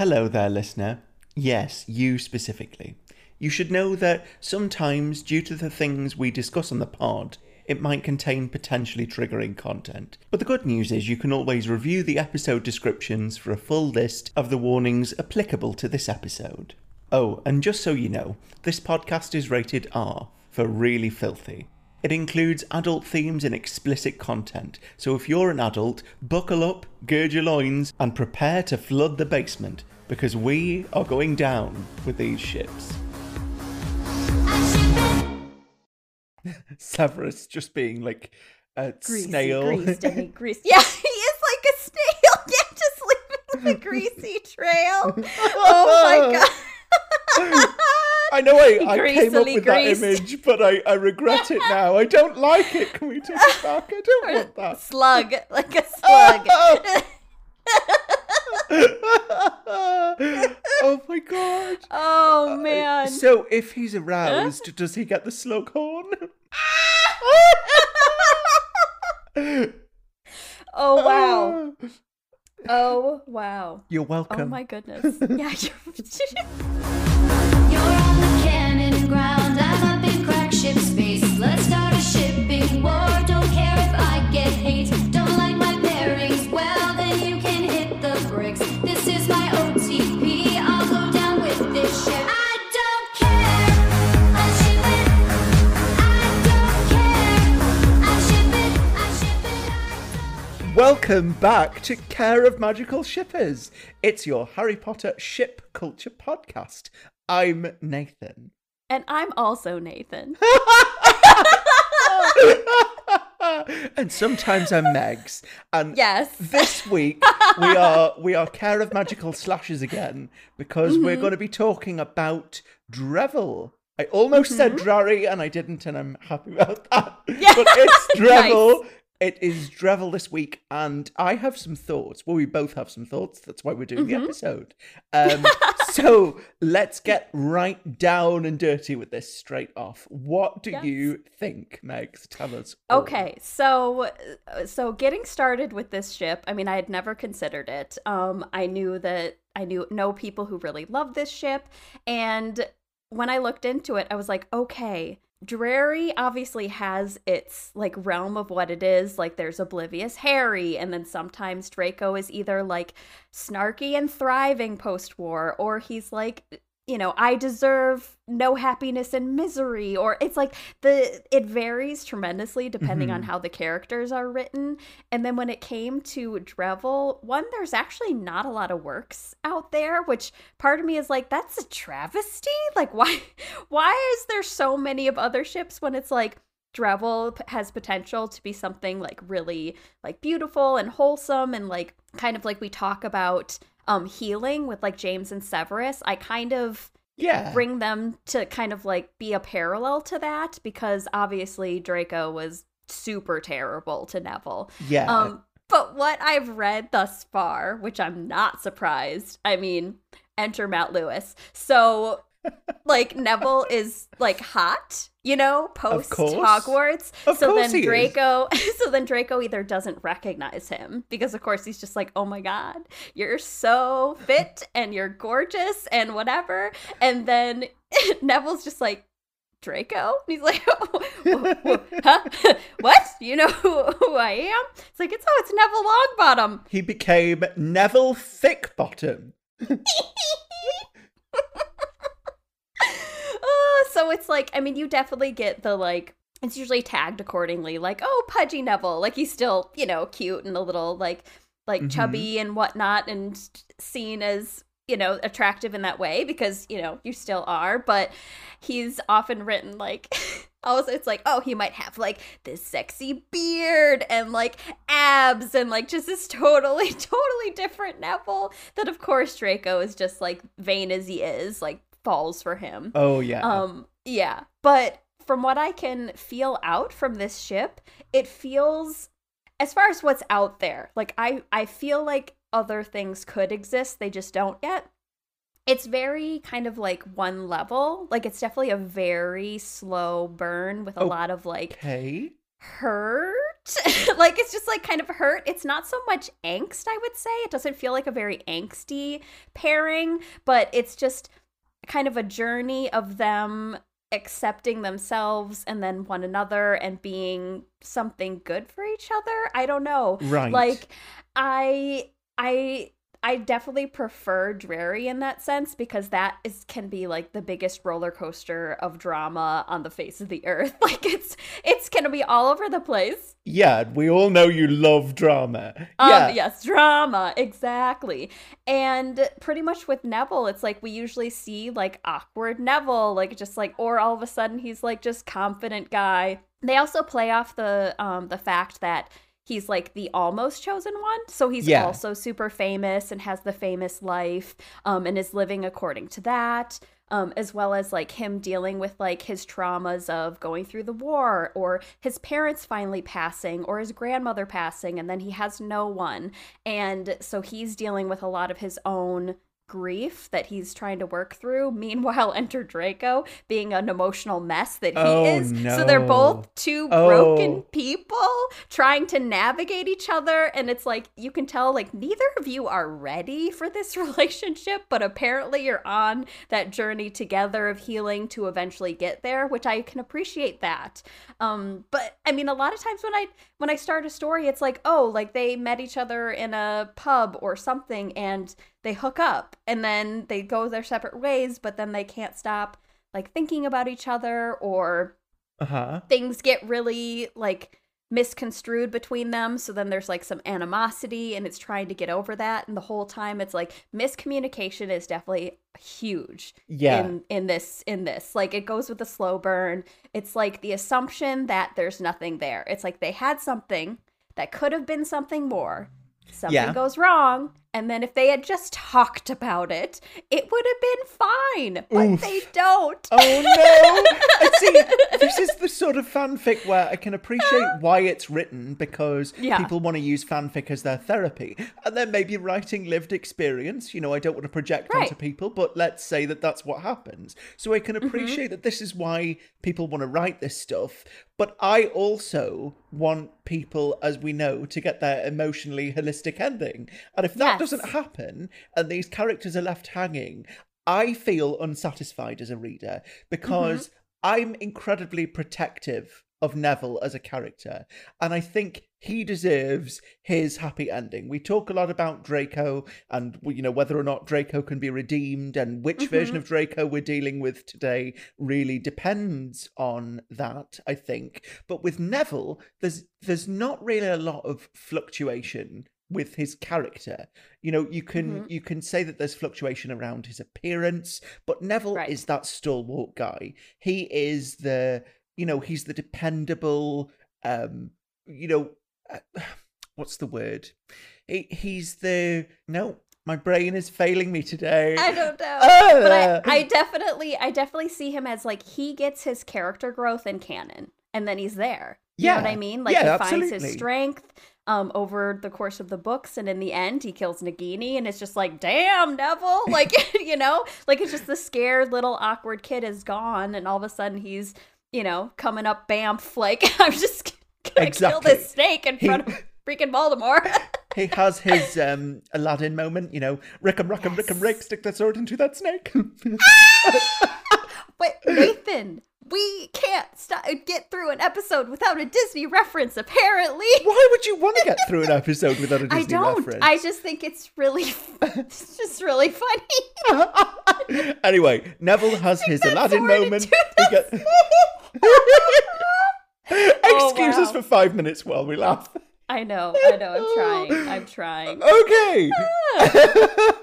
Hello there, listener. Yes, you specifically. You should know that sometimes, due to the things we discuss on the pod, it might contain potentially triggering content. But the good news is you can always review the episode descriptions for a full list of the warnings applicable to this episode. Oh, and just so you know, this podcast is rated R for really filthy. It includes adult themes and explicit content, so if you're an adult, buckle up, gird your loins, and prepare to flood the basement because we are going down with these ships. Severus just being like a Greasy, snail. greased, and he greased. Yeah, he is like a snail. Yeah, just leaving the greasy trail. Oh my god. I know I, I came up with greased. that image, but I, I regret it now. I don't like it. Can we take it back? I don't want that. Slug, like a slug. oh my god. oh uh, man. So if he's aroused, does he get the slug horn? oh wow. Oh wow. You're welcome. Oh my goodness. Yeah. Welcome back to Care of Magical Shippers. It's your Harry Potter ship culture podcast. I'm Nathan. and I'm also Nathan. and sometimes I'm Megs. And Yes. this week we are we are Care of Magical Slashes again because we're Mm-hmm. going to be talking about Dreville. I almost said Drarry and I didn't, and I'm happy about that. Mm-hmm. Yeah. But it's Dreville. Nice. It is Dreville this week, and I have some thoughts. Well, we both have some thoughts. That's why we're doing Mm-hmm. the episode. Um, so let's get right down and dirty with this straight off. What do Yes. you think, Megs? Tell us. all. Okay, so so getting started with this ship, I mean, I had never considered it. Um, I knew that I knew know people who really love this ship, and when I looked into it, I was like, okay, Drarry obviously has its like realm of what it is. Like there's oblivious Harry, and then sometimes Draco is either like snarky and thriving post-war, or he's like you know, I deserve no happiness and misery, or it's like the it varies tremendously depending on Mhm. how the characters are written. And then when it came to Dreville, one, there's actually not a lot of works out there, which part of me is like, that's a travesty. Like, why why is there so many of other ships when it's like Dreville p- has potential to be something like really like beautiful and wholesome and like kind of like we talk about um healing with like James and Severus. I kind of Yeah. bring them to kind of like be a parallel to that because obviously Draco was super terrible to Neville. yeah. Um but what I've read thus far, which I'm not surprised. I mean, enter Matt Lewis. So like Neville is like hot, you know, post Hogwarts. Of so then. Draco so then Draco either doesn't recognize him because of course he's just like, "Oh my god, you're so fit and you're gorgeous and whatever." And then Neville's just like Draco? And he's like, huh? what? You know who, who I am? It's like, it's oh, it's Neville Longbottom. he became Neville Thickbottom. Uh, so it's like, I mean, you definitely get the like, it's usually tagged accordingly, like, oh, pudgy Neville. Like he's still, you know, cute and a little like, like Mhm. chubby and whatnot, and seen as you know attractive in that way because you know you still are. But he's often written like. Also, it's like, oh, he might have like this sexy beard and like abs and like just this totally, totally different Neville. That, of course, Draco is just like vain as he is, like falls for him. Oh yeah. Um, yeah. But from what I can feel out from this ship, it feels as far as what's out there, like I I feel like other things could exist, they just don't yet. It's very kind of like one level. Like it's definitely a very slow burn with a Oh, lot of like okay. hurt like it's just like kind of hurt. It's not so much angst, I would say. It doesn't feel like a very angsty pairing, but it's just kind of a journey of them accepting themselves and then one another and being something good for each other. I don't know. Right. Like I I I definitely prefer Drarry in that sense because that is can be like the biggest roller coaster of drama on the face of the earth. Like it's it's gonna be all over the place. Yeah, we all know you love drama. Um, yeah. yes, drama, exactly. And pretty much with Neville, it's like we usually see like awkward Neville, like just like, or all of a sudden he's like just confident guy. They also play off the um the fact that he's like the almost chosen one, so he's Yeah. also super famous and has the famous life, um, and is living according to that um, as well as like him dealing with like his traumas of going through the war or his parents finally passing or his grandmother passing and then he has no one and so he's dealing with a lot of his own grief that he's trying to work through meanwhile enter draco being an emotional mess that he Oh, is. So they're both two Oh. broken people trying to navigate each other and it's like you can tell like neither of you are ready for this relationship but apparently you're on that journey together of healing to eventually get there which i can appreciate that. Um but i mean a lot of times when i when i start a story it's like oh like they met each other in a pub or something and they hook up and then they go their separate ways but then they can't stop like thinking about each other or Uh-huh. things get really like misconstrued between them. So then there's like some animosity and it's trying to get over that. And the whole time it's like miscommunication is definitely huge Yeah. in in this in this. Like it goes with the slow burn. It's like the assumption that there's nothing there. It's like they had something that could have been something more. Something Yeah. goes wrong and then if they had just talked about it it would have been fine but Oof. they don't Oh no! I see. This is the sort of fanfic where I can appreciate why it's written because Yeah. people want to use fanfic as their therapy, and then maybe writing lived experience. You know, I don't want to project Right. onto people, but let's say that that's what happens. So I can Mm-hmm. appreciate that this is why people want to write this stuff. But I also want people, as we know, to get their emotionally holistic ending. And if that. Doesn't happen, and these characters are left hanging, I feel unsatisfied as a reader because Mm-hmm. I'm incredibly protective of Neville as a character, and I think he deserves his happy ending. We talk a lot about Draco and you know whether or not Draco can be redeemed and which version of Draco we're dealing with today really depends on that, I think. But with Neville, there's there's not really a lot of fluctuation with his character. You know, you can you can say that there's fluctuation around his appearance, but Neville Right. is that stalwart guy. He is the you know, he's the dependable um you know uh, what's the word? He, he's the no, my brain is failing me today. I don't know. Uh, but I, I definitely I definitely see him as like he gets his character growth in canon and then he's there. You know what I mean? Like Yeah, he finds absolutely. his strength um over the course of the books and in the end he kills Nagini and it's just like, damn, Neville. Like, you know, like it's just the scared little awkward kid is gone and all of a sudden he's, you know, coming up bamf like I'm just gonna Exactly. kill this snake in He- front of freaking Voldemort. he has his um Aladdin moment, you know, Rickham, Rickham, Rickham, Rick, stick that sword into that snake. But Nathan, we can't stop, uh, get through an episode without a Disney reference. Apparently, Why would you want to get through an episode without a Disney I don't. reference? I just think it's really, it's just really funny. anyway, Neville has his Aladdin moment. get- oh, Excuse us wow. for five minutes while we laugh. I know. I know. I'm trying. I'm trying. Okay. Ah.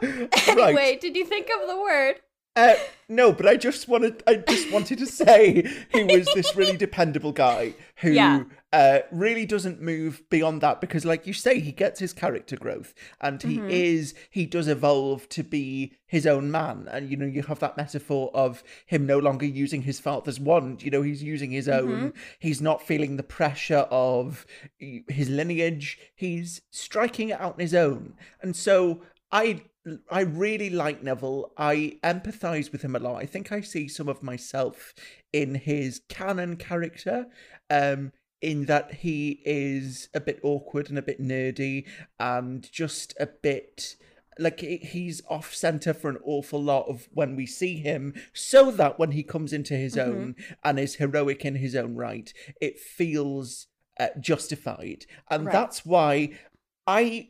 Anyway, right. did you think of the word? Uh, no, but I just wanted I just wanted to say he was this really dependable guy who Yeah. uh, really doesn't move beyond that because like you say he gets his character growth and he Mm-hmm. is he does evolve to be his own man and you know you have that metaphor of him no longer using his father's wand you know he's using his Mm-hmm. own he's not feeling the pressure of his lineage he's striking it out on his own and so I I really like Neville. I empathize with him a lot. I think I see some of myself in his canon character. Um, in that he is a bit awkward and a bit nerdy and just a bit like he's off center for an awful lot of when we see him so that when he comes into his Mm-hmm. own and is heroic in his own right it feels uh, justified and Right. that's why i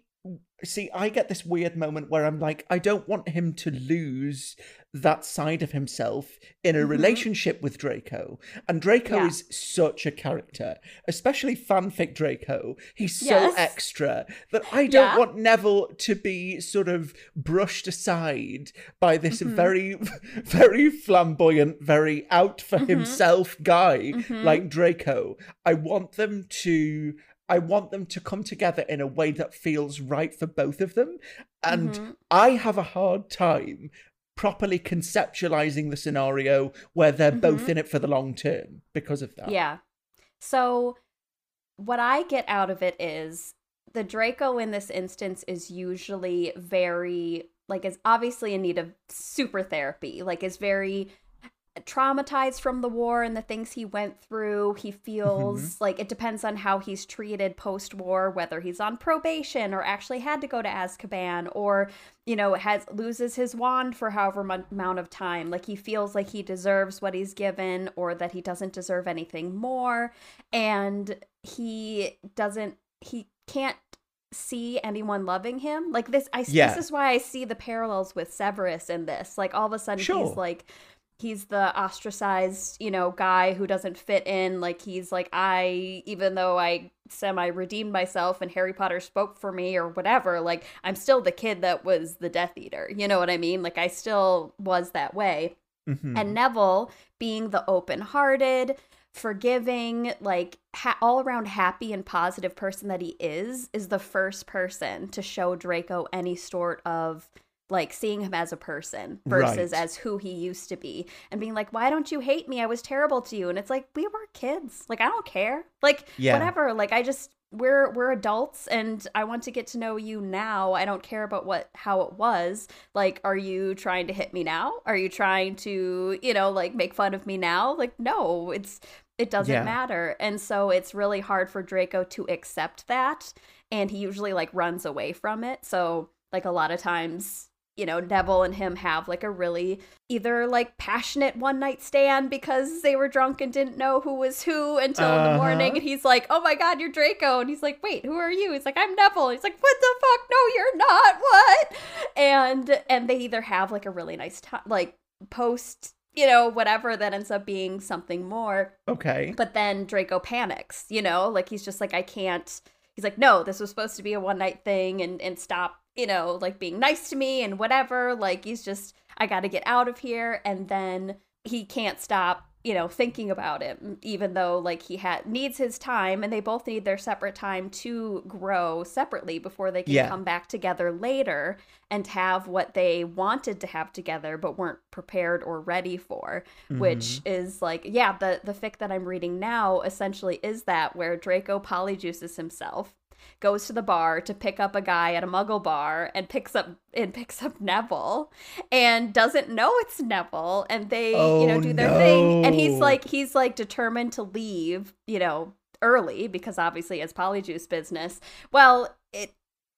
see i get this weird moment where i'm like i don't want him to lose that side of himself in a Mhm. relationship with draco and draco Yeah. is such a character especially fanfic draco he's so Yes. extra that i don't Yeah. want neville to be sort of brushed aside by this Mhm. very very flamboyant very out for Mhm. himself guy Mhm. like draco i want them to I want them to come together in a way that feels right for both of them. And Mhm. I have a hard time properly conceptualizing the scenario where they're both Mhm. in it for the long term because of that. Yeah. So what I get out of it is the Draco in this instance is usually very like is obviously in need of super therapy. Like is very traumatized from the war and the things he went through. He feels mm-hmm. like it depends on how he's treated post war, whether he's on probation or actually had to go to Azkaban or, you know, has loses his wand for however mon- amount of time. Like he feels like he deserves what he's given or that he doesn't deserve anything more. And he doesn't, he can't see anyone loving him like this i Yeah. this is why i see the parallels with severus in this like all of a sudden Sure. he's like he's the ostracized you know guy who doesn't fit in. Like he's like i even though i semi redeemed myself and harry potter spoke for me or whatever like i'm still the kid that was the death eater. You know what i mean? Like i still was that way. Mhm. and Neville being the open-hearted, forgiving, like ha- all around happy and positive person that he is, is the first person to show Draco any sort of like seeing him as a person versus Right. as who he used to be and being like why don't you hate me? I was terrible to you. And it's like we were kids. Like i don't care. Like Yeah. whatever. Like i just we're we're adults and i want to get to know you now. I don't care about what how it was. Like are you trying to hit me now? Are you trying to you know like make fun of me now? Like no it's it doesn't Yeah. matter. And so it's really hard for draco to accept that. And he usually like runs away from it. So like a lot of times you know neville and him have like a really either like passionate one night stand because they were drunk and didn't know who was who until the Uh-huh. morning and he's like oh my god you're draco and he's like wait who are you he's like i'm neville he's like what the fuck no you're not what and and they either have like a really nice time like post you know whatever that ends up being something more okay. but then Draco panics, you know, like he's just like, I can't. He's like, no, this was supposed to be a one night thing and, and stop, you know, like being nice to me and whatever. Like he's just, I got to get out of here. And then he can't stop, you know, thinking about it, even though like he had needs his time and they both need their separate time to grow separately before they can Yeah. come back together later and have what they wanted to have together but weren't prepared or ready for which mm-hmm. is like yeah the the fic that i'm reading now essentially is that where draco polyjuices himself goes to the bar to pick up a guy at a muggle bar and picks up and picks up neville and doesn't know it's neville and they you know Oh, do their thing. And he's oh, like he's like determined to leave you know early because obviously it's polyjuice business. Well it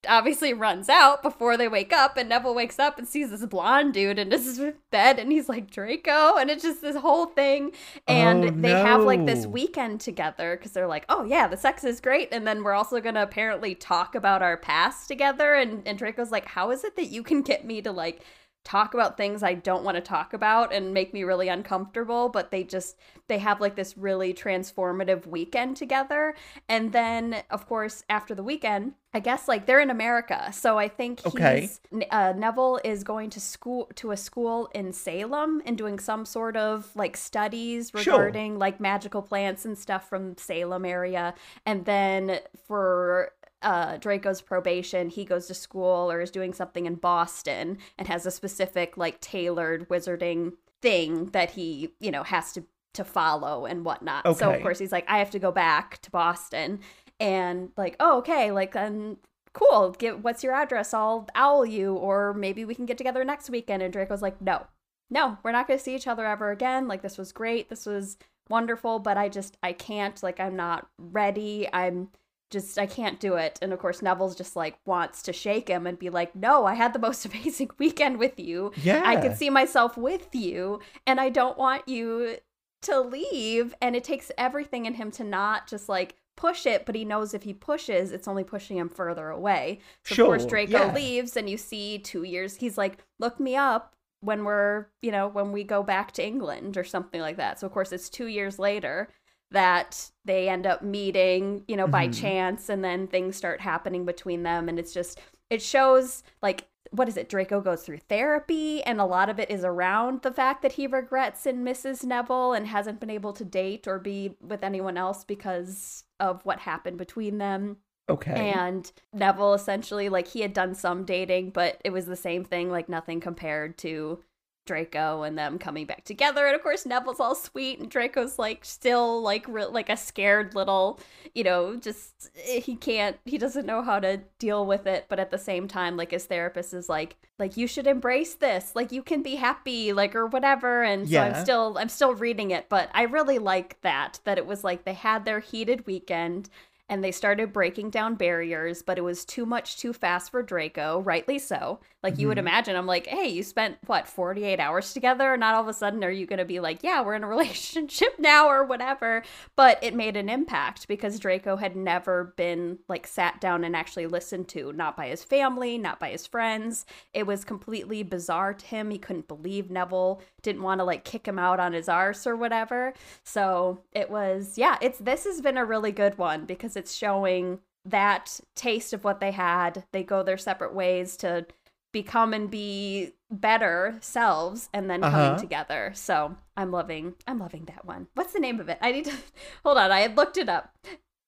obviously runs out before they wake up and Neville wakes up and sees this blonde dude in his bed and he's like Draco? And it's just this whole thing. And Oh, they have like this weekend together because they're like oh yeah the sex is great. And then we're also gonna apparently talk about our past together and, and Draco's like how is it that you can get me to like talk about things I don't want to talk about and make me really uncomfortable, but they just they have like this really transformative weekend together. And then of course after the weekend, I guess like they're in America. So I think Okay. he's uh, Neville is going to school to a school in Salem and doing some sort of like studies Sure. regarding like magical plants and stuff from Salem area. And then for uh, Draco's probation, he goes to school or is doing something in Boston and has a specific like tailored wizarding thing that he you know has to to follow and whatnot. So of course he's like, I have to go back to Boston and like, oh okay, like um cool, Get what's your address? I'll owl you or maybe we can get together next weekend. And Draco's like, no, no, we're not gonna see each other ever again. Like this was great. This was wonderful, but I just I can't. Like I'm not ready. I'm just I can't do it. And of course Neville's just like wants to shake him and be like, "No, I had the most amazing weekend with you. Yeah. I could see myself with you, and I don't want you to leave." And it takes everything in him to not just like push it, but he knows if he pushes, it's only pushing him further away. So of course Draco yeah. leaves and you see 2 years he's like, "Look me up." When we're, you know, when we go back to England or something like that. So, of course, it's two years later that they end up meeting, you know, by Mhm. chance, and then things start happening between them. And it's just, it shows like, what is it? Draco goes through therapy, and a lot of it is around the fact that he regrets and misses Neville and hasn't been able to date or be with anyone else because of what happened between them. Okay. And Neville essentially, like, he had done some dating, but it was the same thing, like, nothing compared to Draco and them coming back together. And of course, Neville's all sweet, and Draco's like still like re- like a scared little, you know, just eh, he can't, he doesn't know how to deal with it. But at the same time, like his therapist is like, like you should embrace this, like you can be happy, like or whatever. And so I'm still, I'm still reading it, but I really like that that it was like they had their heated weekend and they started breaking down barriers, but it was too much too fast for Draco, rightly so. Like you would Mhm. imagine, I'm like, hey, you spent what, 48 hours together? Not all of a sudden are you going to be like, yeah, we're in a relationship now or whatever. But it made an impact because Draco had never been like sat down and actually listened to, not by his family, not by his friends. It was completely bizarre to him. He couldn't believe Neville didn't want to like kick him out on his arse or whatever. So it was, yeah, it's this has been a really good one because it's showing that taste of what they had. They go their separate ways to become and be better selves and then coming Uh-huh. together. So I'm loving I'm loving that one. What's the name of it? I need to hold on, I had looked it up.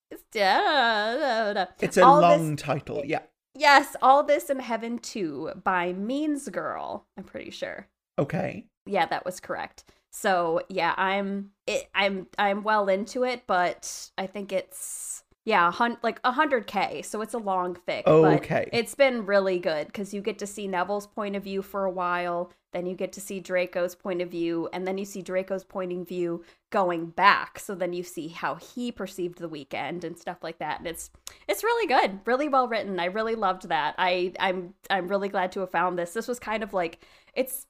It's, it's a All this- long title. Yeah. Yes, All This in Heaven too by Means Girl, I'm pretty sure Okay. yeah that was correct so yeah i'm it i'm i'm well into it but i think it's yeah a hun- like 100k so it's a long fic Oh, but okay. it's been really good because you get to see neville's point of view for a while then you get to see draco's point of view and then you see draco's point of view going back so then you see how he perceived the weekend and stuff like that and it's it's really good really well written i really loved that i i'm i'm really glad to have found this this was kind of like it's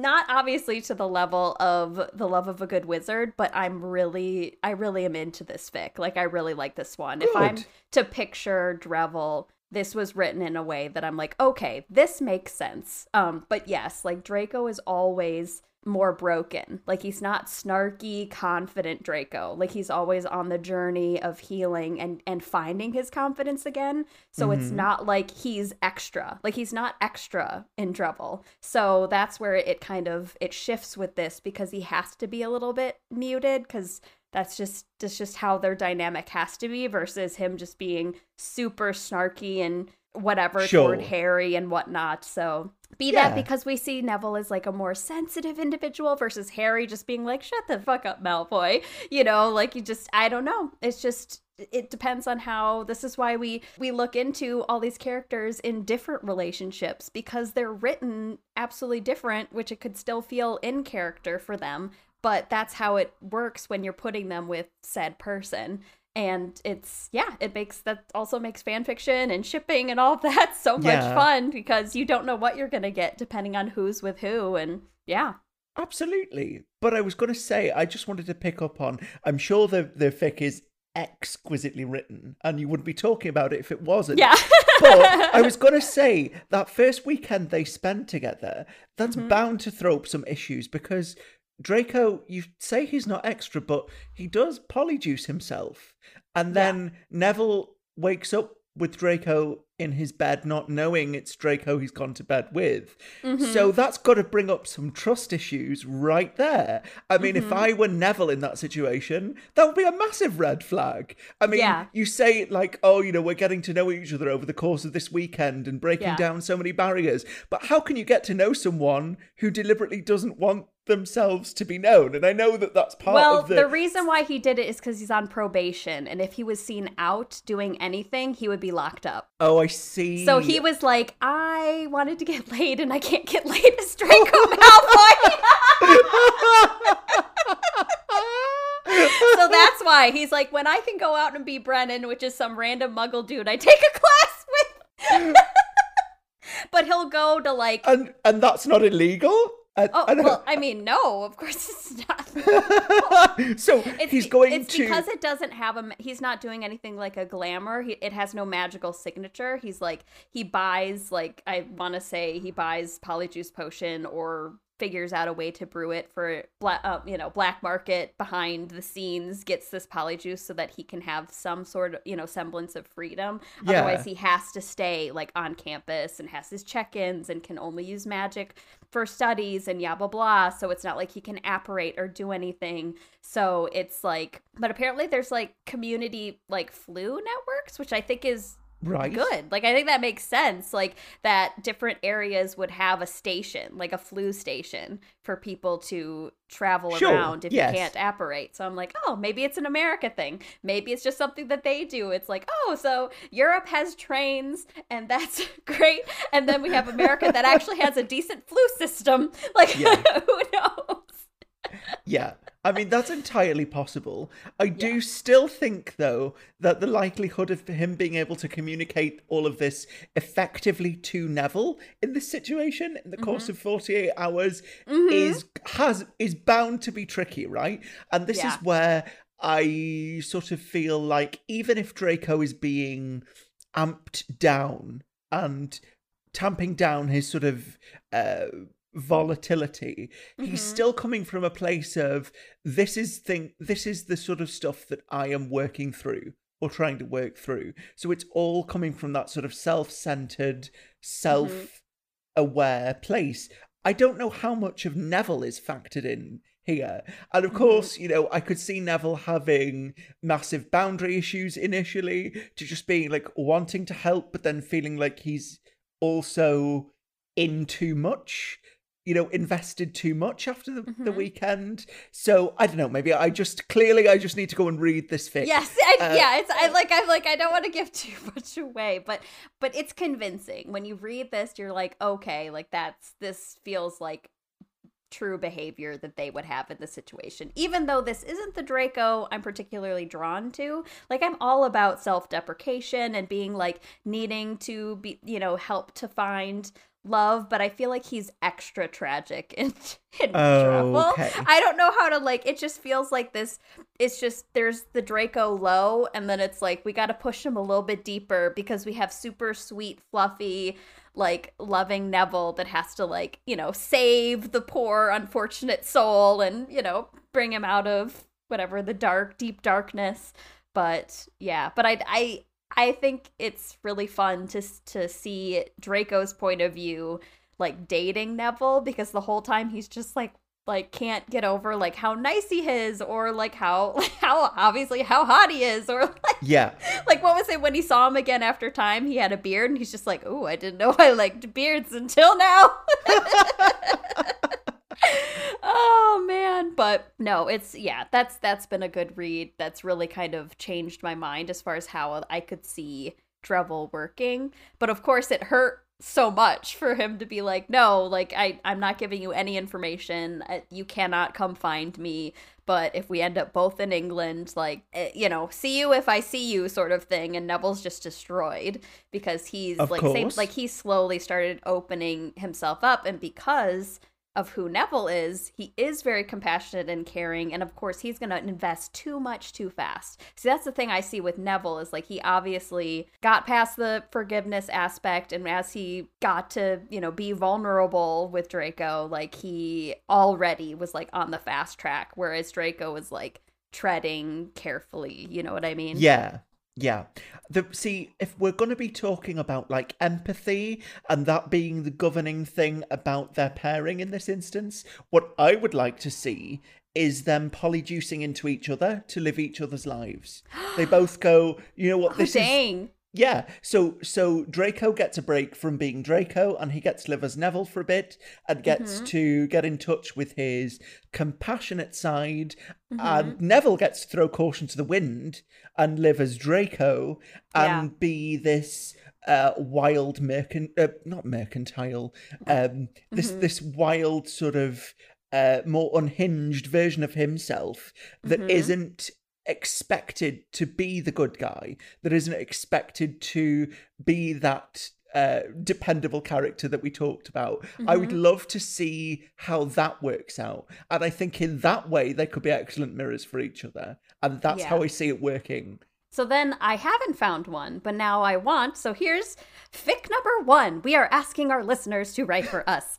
not obviously to the level of the love of a good wizard but i'm really i really am into this fic. Like i really like this one. If i'm to picture dreville this was written in a way that i'm like okay this makes sense. Um but yes like draco is always more broken like he's not snarky confident draco like he's always on the journey of healing and and finding his confidence again so it's Mhm. not like he's extra like he's not extra in trouble. so that's where it kind of it shifts with this because he has to be a little bit muted because that's just that's just how their dynamic has to be versus him just being super snarky and whatever Sure. toward Harry and whatnot. So be Yeah. that because we see Neville as like a more sensitive individual versus Harry just being like, shut the fuck up, Malfoy. You know, like you just I don't know. It's just it depends on how this is why we we look into all these characters in different relationships because they're written absolutely different which it could still feel in character for them but that's how it works when you're putting them with said person and it's yeah it makes that also makes fan fiction and shipping and all that so much Yeah. fun because you don't know what you're gonna get depending on who's with who and yeah Absolutely. But I was going to say, I just wanted to pick up on. I'm sure the the fic is exquisitely written, and you wouldn't be talking about it if it wasn't. yeah But I was going to say that first weekend they spent together, that's Mhm. bound to throw up some issues because Draco, you say he's not extra, but he does polyjuice himself. And Yeah. then Neville wakes up with Draco in his bed, not knowing it's Draco he's gone to bed with. Mhm. So that's got to bring up some trust issues right there. I mean, if Mhm. I were Neville in that situation, that would be a massive red flag. I mean, Yeah. you say like, oh, you know, we're getting to know each other over the course of this weekend and breaking Yeah. down so many barriers. But how can you get to know someone who deliberately doesn't want themselves to be known? And I know that that's part well, of the. Well, the reason why he did it is because he's on probation, and if he was seen out doing anything, he would be locked up. oh, I see. So he was like, "I wanted to get laid, and I can't get laid as Draco Malfoy." So that's why. He's like, when I can go out and be Brennan, which is some random muggle dude I take a class with. but he'll go to like and and that's not illegal. And- Oh well, I mean, no, of course it's not. so It's he's going it's to. because it doesn't have a. He's not doing anything like a glamour. He, it has no magical signature. He's like he buys like I want to say he buys polyjuice potion or figures out a way to brew it for black, uh, you know, black market behind the scenes. Gets this polyjuice so that he can have some sort of you know semblance of freedom. Yeah. Otherwise, he has to stay like on campus and has his check-ins and can only use magic for studies and yah blah blah. So it's not like he can apparate or do anything. So it's like, but apparently there's like community like Floo networks, which I think is right. good. Like I think that makes sense. Like that different areas would have a station, like a Floo station for people to travel Sure, around if yes. you can't apparate. So I'm like, oh, maybe it's an America thing. Maybe it's just something that they do. It's like, oh, so Europe has trains and that's great. And then we have America that actually has a decent Floo system. Like Yeah. who knows? Yeah. I mean, that's entirely possible. I do still think, though, that the likelihood of him being able to communicate all of this effectively to Neville in this situation in the Mm-hmm. course of 48 hours is has is bound to be tricky, right? And this Yeah. is where I sort of feel like even if Draco is being amped down and tamping down his sort of uh, volatility. He's mm-hmm. still coming from a place of this is thing this is the sort of stuff that i am working through or trying to work through. So it's all coming from that sort of self-centered mm-hmm. self-aware place. I don't know how much of neville is factored in here. And of mm-hmm. course you know i could see neville having massive boundary issues initially to just being like wanting to help but then feeling like he's also in too much you know invested too much after the, the Mhm. weekend so i don't know maybe i just clearly i just need to go and read this fic Yes, I, Uh, yeah, it's I like I'm like I don't want to give too much away, but but it's convincing. When you read this, you're like, okay, like that's this feels like true behavior that they would have in the situation. Even though this isn't the Draco I'm particularly drawn to. Like I'm all about self-deprecation and being like needing to be, you know, help to find love, but I feel like he's extra tragic in, in oh, Trouble. Okay. I don't know how to like it just feels like this it's just there's the Draco low and then it's like we got to push him a little bit deeper because we have super sweet fluffy like loving Neville that has to like, you know, save the poor unfortunate soul and, you know, bring him out of whatever the dark deep darkness. But yeah, but I I I think it's really fun to to see Draco's point of view like dating Neville because the whole time he's just like like can't get over like how nice he is or like how how obviously how hot he is or like yeah. like what was it when he saw him again after time he had a beard and he's just like oh i didn't know i liked beards until now oh man. But no it's yeah that's that's been a good read that's really kind of changed my mind as far as how i could see Dreville working. But of course it hurt so much for him to be like no like i i'm not giving you any information. Uh, you cannot come find me. But if we end up both in england like eh, you know see you if i see you sort of thing and neville's just destroyed because he's Of like same, like he slowly started opening himself up. And because of who Neville is, he is very compassionate and caring, and of course, he's going to invest too much too fast. See, that's the thing I see with Neville is like he obviously got past the forgiveness aspect, and as he got to, you know, be vulnerable with Draco, like he already was like on the fast track, whereas Draco was like treading carefully. You know what I mean? Yeah. Yeah. The see, if we're gonna be talking about like empathy and that being the governing thing about their pairing in this instance, what I would like to see is them polyjuicing into each other to live each other's lives. They both go, you know what, Oh, this is dang. Yeah, so so Draco gets a break from being Draco, and he gets to live as Neville for a bit, and gets Mm-hmm. to get in touch with his compassionate side. Mm-hmm. And Neville gets to throw caution to the wind and live as Draco and Yeah. be this uh, wild mercant, uh, not mercantile, um, this Mm-hmm. this wild sort of uh, more unhinged version of himself that Mhm. not expected to be the good guy, that isn't expected to be that uh, dependable character that we talked about. I would Mm-hmm. love to see how that works out. And I think in that way, they could be excellent mirrors for each other. And that's Yeah. how I see it working. So then I haven't found one, but now I want. So here's fic number one. We are asking our listeners to write for us.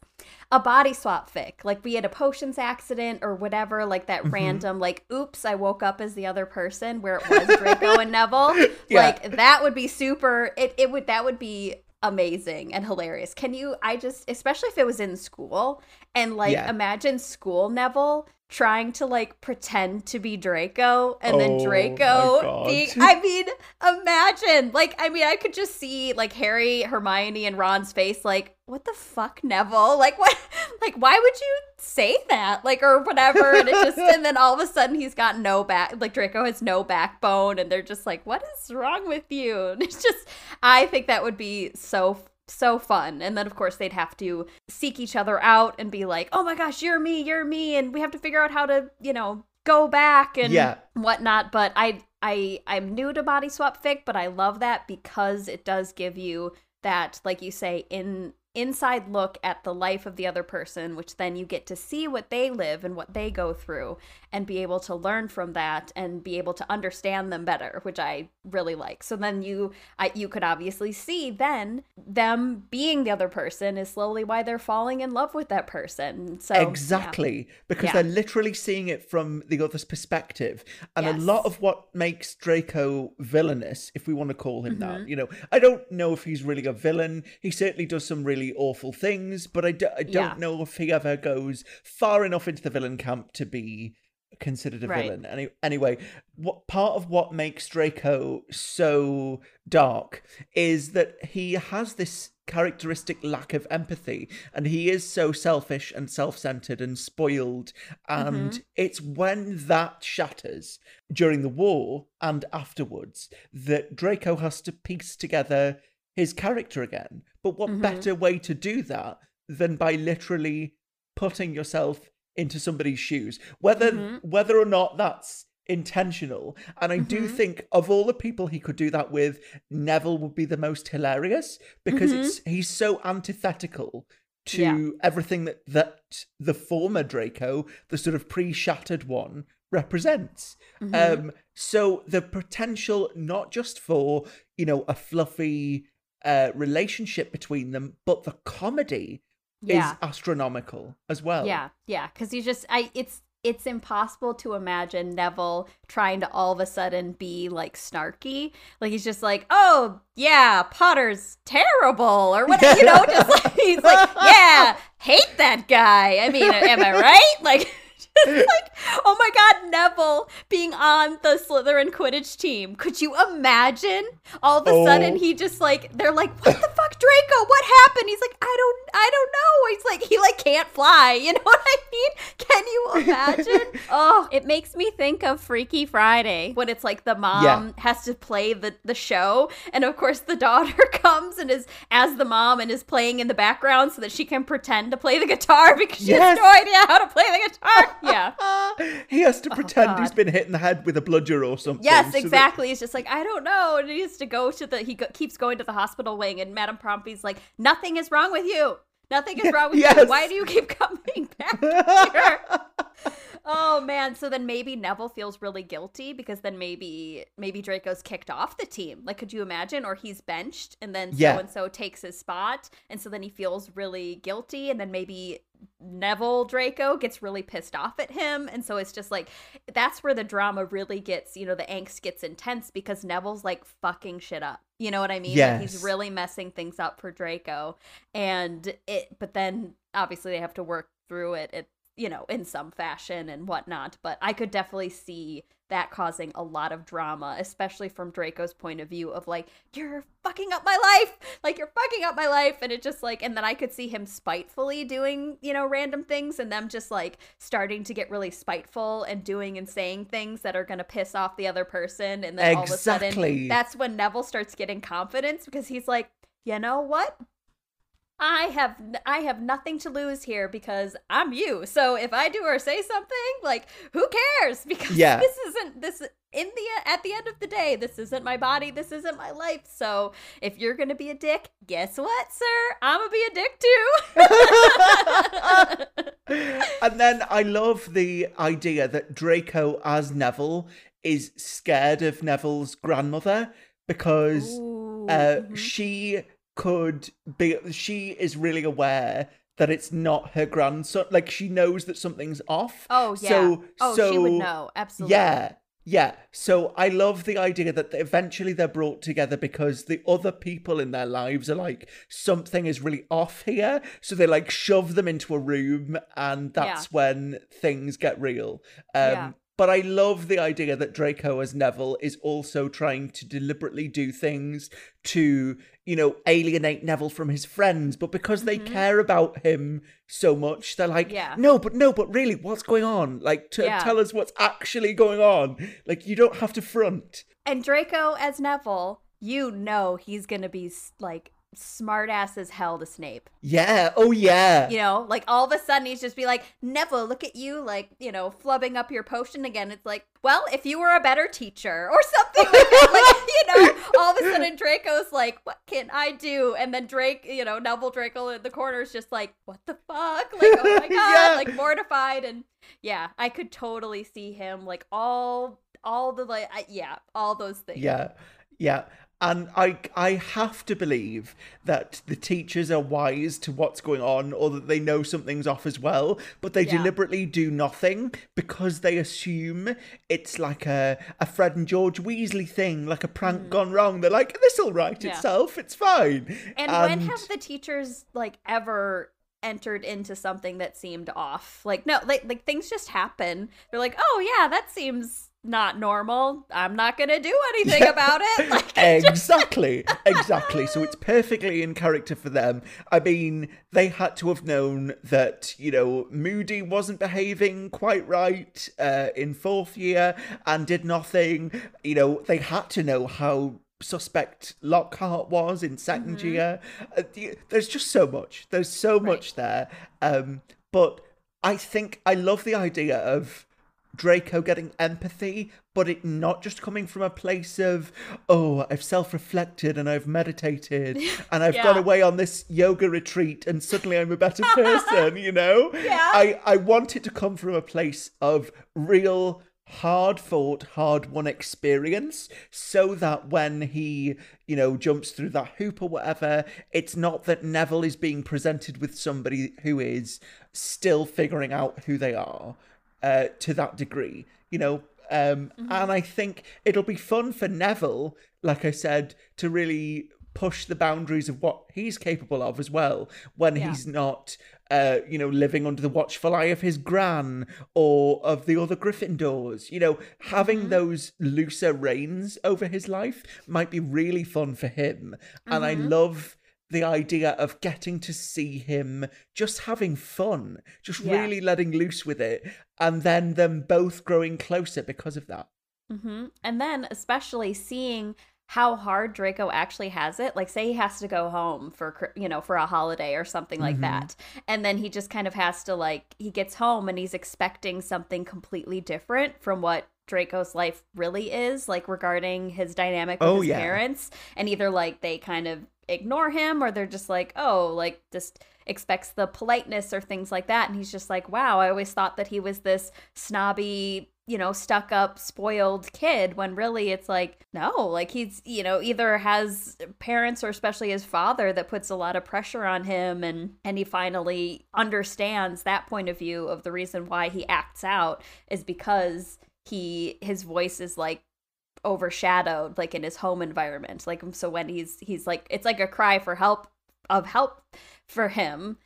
A body swap fic, like we had a potions accident or whatever, like that mm-hmm. random, like, oops, I woke up as the other person, where it was Draco and Neville. Yeah. Like that would be super. It it would that would be amazing and hilarious. Can you? I just, especially if it was in school, and like Yeah. imagine school Neville trying to like pretend to be Draco, and Oh, then Draco being. I mean, imagine. Like, I mean, I could just see like Harry, Hermione, and Ron's face. Like, what the fuck, Neville? Like, what? Like, why would you say that? Like, or whatever. And it just, and then all of a sudden he's got no back. Like, Draco has no backbone, and they're just like, what is wrong with you? And it's just, I think that would be so. So fun. And then, of course, they'd have to seek each other out and be like, oh my gosh, you're me, you're me. And we have to figure out how to, you know, go back and Yeah. whatnot. But I I I'm new to body swap fic, but I love that because it does give you that, like you say, in inside look at the life of the other person, which then you get to see what they live and what they go through and be able to learn from that and be able to understand them better, which I really like. So then you I you could obviously see then them being the other person is slowly why they're falling in love with that person. So yeah. exactly because Yeah. they're literally seeing it from the other's perspective and Yes. a lot of what makes draco villainous if we want to call him Mm-hmm. that you know i don't know if he's really a villain he certainly does some really awful things but i, do, I don't Yeah. know if he ever goes far enough into the villain camp to be considered a Right. villain Any, anyway what part of what makes draco so dark is that he has this characteristic lack of empathy and he is so selfish and self-centered and spoiled and mm-hmm. it's when that shatters during the war and afterwards that draco has to piece together his character again. But what mm-hmm. better way to do that than by literally putting yourself into somebody's shoes? Whether mm-hmm. whether or not that's intentional. And i do mm-hmm. think of all the people he could do that with neville would be the most hilarious because it's he's so antithetical to Yeah. everything that that the former draco the sort of pre-shattered one represents. Um so the potential not just for you know a fluffy uh relationship between them but the comedy Yeah. is astronomical as well Yeah, yeah, because you just I it's it's impossible to imagine Neville trying to all of a sudden be like snarky. Like he's just like, oh yeah, Potter's terrible or what you know, just like he's like, yeah, hate that guy. I mean, am I right? Like like, oh my god, Neville being on the Slytherin Quidditch team. Could you imagine? All of a Oh. sudden he just like they're like, what the fuck, Draco? What happened? He's like, I don't I don't know. He's like he like can't fly. You know what I mean? Can you imagine? oh, it makes me think of Freaky Friday when it's like the mom Yeah. has to play the the show, and of course the daughter comes and is as the mom and is playing in the background so that she can pretend to play the guitar because she Yes. has no idea how to play the guitar. Yeah. he has to oh, pretend he's Oh, God. been hit in the head with a bludger or something Yes, so that- exactly. He's just like, I don't know. And he has to go to the, he go, keeps going to the hospital wing, and Madam Pomfrey's like, nothing is wrong with you. Nothing is wrong with you. Why do you keep coming back here? oh man. So then maybe Neville feels really guilty because then maybe maybe Draco's kicked off the team. Like, could you imagine? Or he's benched and then so and so takes his spot, and so then he feels really guilty, and then maybe Neville Draco gets really pissed off at him. And so it's just like, that's where the drama really gets, you know, the angst gets intense because Neville's like fucking shit up. You know what I mean? Like he's really messing things up for Draco. And it, but then obviously they have to work through it, it you know, in some fashion and whatnot. But I could definitely see that causing a lot of drama, especially from Draco's point of view of like, you're fucking up my life. Like, you're fucking up my life. And it just like, and then I could see him spitefully doing, you know, random things and them just like starting to get really spiteful and doing and saying things that are going to piss off the other person. And then all of a sudden, that's when Neville starts getting confidence because he's like, you know what? I have I have nothing to lose here because I'm you. So if I do or say something, like who cares? Because Yeah. this isn't this in the at the end of the day, this isn't my body, this isn't my life. So if you're gonna be a dick, guess what, sir? I'm gonna be a dick too. and then I love the idea that Draco as Neville is scared of Neville's grandmother because uh, mhm. she could be she is really aware that it's not her grandson like she knows that something's off Oh yeah. so oh, so she would know absolutely. yeah yeah so i love the idea that eventually they're brought together because the other people in their lives are like something is really off here so they like shove them into a room and that's when things get real um Yeah. But I love the idea that Draco as Neville is also trying to deliberately do things to, you know, alienate Neville from his friends. But because they care about him so much, they're like, Mm-hmm. Yeah. no, but no, but really, what's going on? Like, to Yeah. tell us what's actually going on. Like, you don't have to front. And Draco as Neville, you know he's gonna be like smart ass as hell to Snape. Yeah. Oh, yeah. You know, like all of a sudden he's just be like, Neville, look at you, like, you know, flubbing up your potion again. It's like, well, if you were a better teacher or something like that. like, you know, all of a sudden Draco's like, what can I do? And then Drake, you know, Neville Draco in the corner is just like, what the fuck? Like, oh my god, Yeah. like mortified. And yeah, I could totally see him like all, all the like, yeah, all those things. Yeah, yeah. And I I have to believe that the teachers are wise to what's going on or that they know something's off as well, but they Yeah. deliberately do nothing because they assume it's like a, a Fred and George Weasley thing, like a prank gone wrong. They're like, this'll right Mm. Yeah. itself, it's fine. And, when have the teachers like ever entered into something that seemed off? Like no, like like things just happen. They're like, "Oh yeah, that seems not normal. I'm not going to do anything Yeah. about it." Like exactly. Exactly. So it's perfectly in character for them. I mean they had to have known that you know moody wasn't behaving quite right uh, in fourth year and did nothing. You know they had to know how suspect lockhart was in 2nd year. Uh, there's just so much. There's so much there. Um but i think i love the idea of Draco getting empathy, but it not just coming from a place of, oh, I've self reflected and I've meditated and I've gone away on this yoga retreat and suddenly I'm a better person, you know? Yeah. I, I want it to come from a place of real, hard fought, hard won experience so that when he, you know, jumps through that hoop or whatever, it's not that Neville is being presented with somebody who is still figuring out who they are uh, to that degree, you know. Um, And I think it'll be fun for Neville, like I said, to really push the boundaries of what he's capable of as well when Yeah. he's not, uh, you know, living under the watchful eye of his gran or of the other Gryffindors. You know, having those looser reins over his life might be really fun for him. And I love the idea of getting to see him just having fun, just Yeah. really letting loose with it, and then them both growing closer because of that. hmm And then especially seeing how hard Draco actually has it. Like say he has to go home for you know for a holiday or something like that, and then he just kind of has to like he gets home and he's expecting something completely different from what Draco's life really is like regarding his dynamic with Oh, his yeah. parents and either like they kind of ignore him or they're just like oh like just expects the politeness or things like that and he's just like wow i always thought that he was this snobby you know stuck up spoiled kid when really it's like no like he's you know either has parents or especially his father that puts a lot of pressure on him and and he finally understands that point of view of the reason why he acts out is because he his voice is like overshadowed like in his home environment like um, so when he's he's like it's like a cry for help of help for him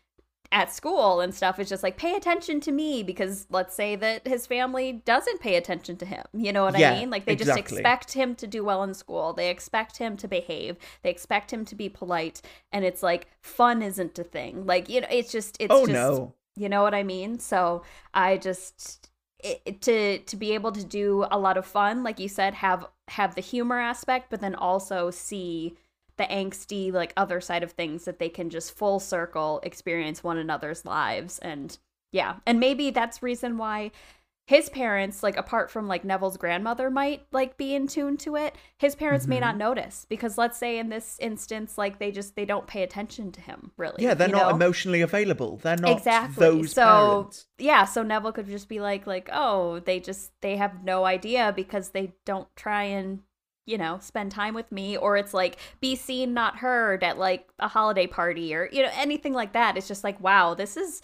at school and stuff is just like pay attention to me because let's say that his family doesn't pay attention to him you know what Yeah, i mean like they just expect him to do well in school they expect him to behave they expect him to be polite and it's like fun isn't a thing like you know it's just it's oh just no. you know what I mean? So I just it, to to be able to do a lot of fun, like you said, have have the humor aspect, but then also see the angsty like other side of things that they can just full circle experience one another's lives. And yeah. And maybe that's reason why his parents like apart from like neville's grandmother might like be in tune to it his parents may Mm-hmm. not notice because let's say in this instance like they just they don't pay attention to him really Yeah, they're not know? emotionally available. They're not exactly those so parents. yeah so neville could just be like like oh they just they have no idea because they don't try and you know spend time with me or it's like be seen not heard at like a holiday party or you know anything like that it's just like wow this is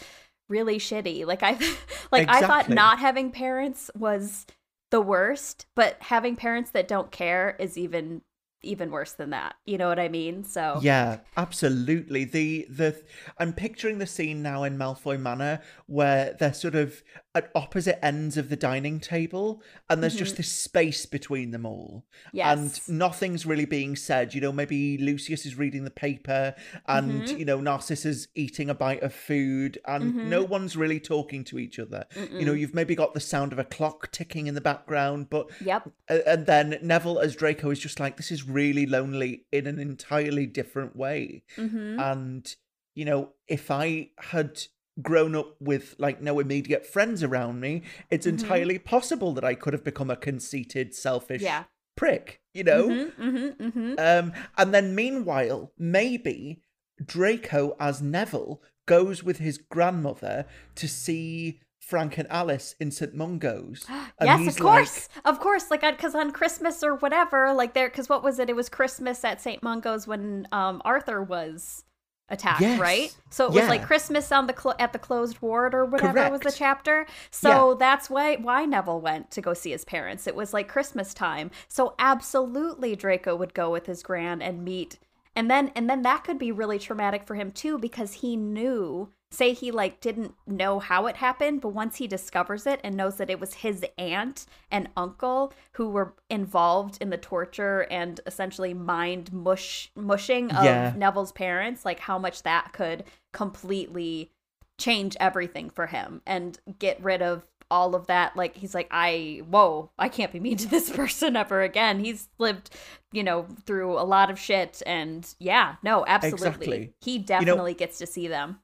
really shitty. Like i like i thought not having parents was the worst but having parents that don't care is even even worse than that. You know what i mean? So Yeah, absolutely. The the I'm picturing the scene now in Malfoy Manor where they're sort of at opposite ends of the dining table and there's just this space between them all. Mm-hmm. Yes. And nothing's really being said. You know, maybe Lucius is reading the paper and, Mm-hmm. you know, Narcissa's eating a bite of food and no one's really talking to each other. You know, you've maybe got the sound of a clock ticking in the background, but yep and then Neville as Draco is just like, this is really lonely in an entirely different way. mm-hmm. And, you know, if I had grown up with like no immediate friends around me, it's Mm-hmm. entirely possible that I could have become a conceited, selfish Yeah. prick, you know? mm-hmm, mm-hmm, mm-hmm. Um, and then meanwhile, maybe Draco as Neville goes with his grandmother to see Frank and Alice in St. Mungo's. Yes, of like- course, of course. Like, because on Christmas or whatever, like there, because what was it? It was Christmas at St. Mungo's when um Arthur was attacked, Yes. right? So it was like Christmas on the clo- at the closed ward or whatever was the chapter. So that's why why Neville went to go see his parents. It was like Christmas time. So absolutely, Draco would go with his grand and meet. And then and then that could be really traumatic for him too because he knew say he like didn't know how it happened but once he discovers it and knows that it was his aunt and uncle who were involved in the torture and essentially mind mush mushing of Yeah. Neville's parents like how much that could completely change everything for him and get rid of all of that like he's like i whoa i can't be mean to this person ever again he's lived you know through a lot of shit and yeah no absolutely Exactly. he definitely gets to see them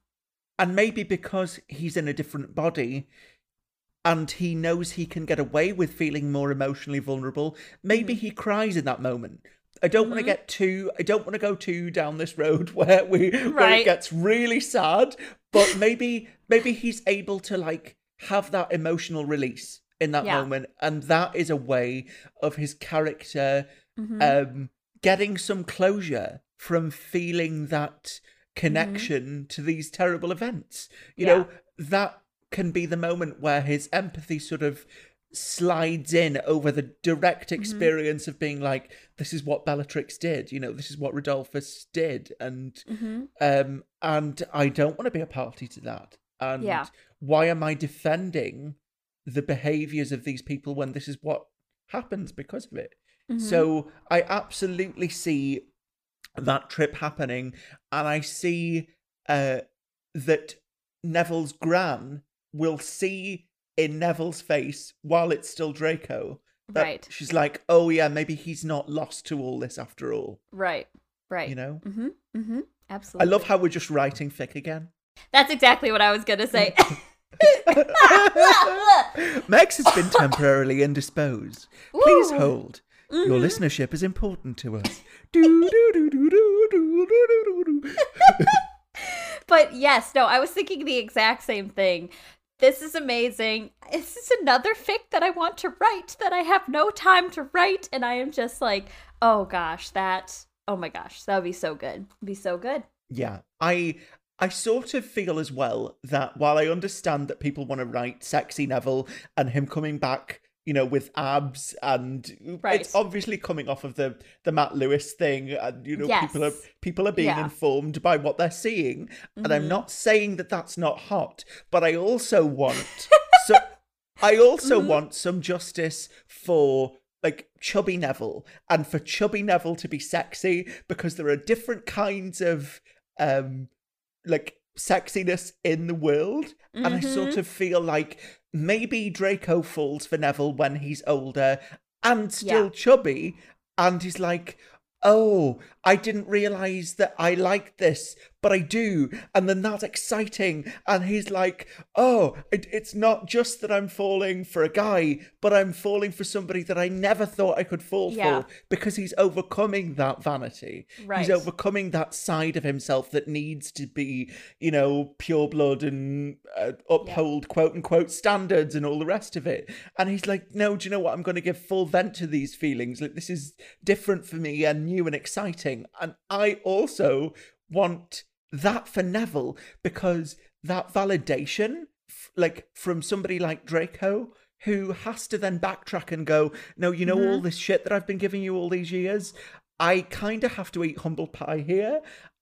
And maybe because he's in a different body and he knows he can get away with feeling more emotionally vulnerable, maybe Mm-hmm. he cries in that moment. I don't want to get too I don't want to go too down this road where we where it gets really sad, but maybe maybe he's able to like have that emotional release in that Yeah. moment and that is a way of his character Mhm. um getting some closure from feeling that connection to these terrible events you Yeah. know that can be the moment where his empathy sort of slides in over the direct experience of being like this is what bellatrix did you know this is what rodolphus did and Mhm. um and i don't want to be a party to that and Yeah. why am i defending the behaviors of these people when this is what happens because of it Mhm. so I absolutely see that trip happening, and I see uh, that Neville's gran will see in Neville's face while it's still Draco. That Right. She's like, oh yeah, maybe he's not lost to all this after all. right right You know. mm-hmm mm-hmm Absolutely. I love how we're just writing fic again. that's exactly what i was gonna say Megs has been temporarily indisposed. Please Woo. hold. Mm-hmm. Your listenership is important to us. but yes, no, I was thinking the exact same thing. This is amazing. This is another fic that I want to write that I have no time to write. And I am just like, oh gosh, that, oh my gosh, that would be so good. It'd be so good. Yeah. I I sort of feel as well that while I understand that people want to write sexy Neville and him coming back you know, with abs and Right. it's obviously coming off of the the Matt Lewis thing and you know people are people are being Yeah. informed by what they're seeing and I'm Mhm. not saying that that's not hot, but I also want so I also Mhm. want some justice for like chubby Neville and for chubby Neville to be sexy because there are different kinds of um like sexiness in the world and I sort of feel like maybe Draco falls for Neville when he's older and still Yeah. chubby and he's like oh, I didn't realize that I liked this, but I do. And then that's exciting. And he's like, oh, it, it's not just that I'm falling for a guy, but I'm falling for somebody that I never thought I could fall Yeah. for because he's overcoming that vanity. Right. He's overcoming that side of himself that needs to be, you know, pure blood and uh, uphold quote unquote standards and all the rest of it. And he's like, no, do you know what? I'm going to give full vent to these feelings. Like, this is different for me and new and exciting. And I also want that for Neville because that validation, like from somebody like Draco, who has to then backtrack and go, no, you know, all mm-hmm. this shit that I've been giving you all these years, I kind of have to eat humble pie here.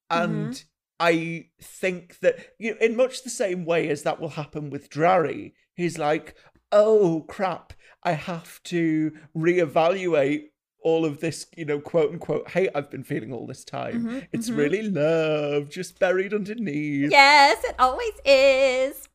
And mm-hmm. I think that, you know, in much the same way as that will happen with Drarry, he's like, oh crap, I have to reevaluate all of this, you know, quote unquote hate I've been feeling all this time. it's really love just buried underneath. Yes, it always is.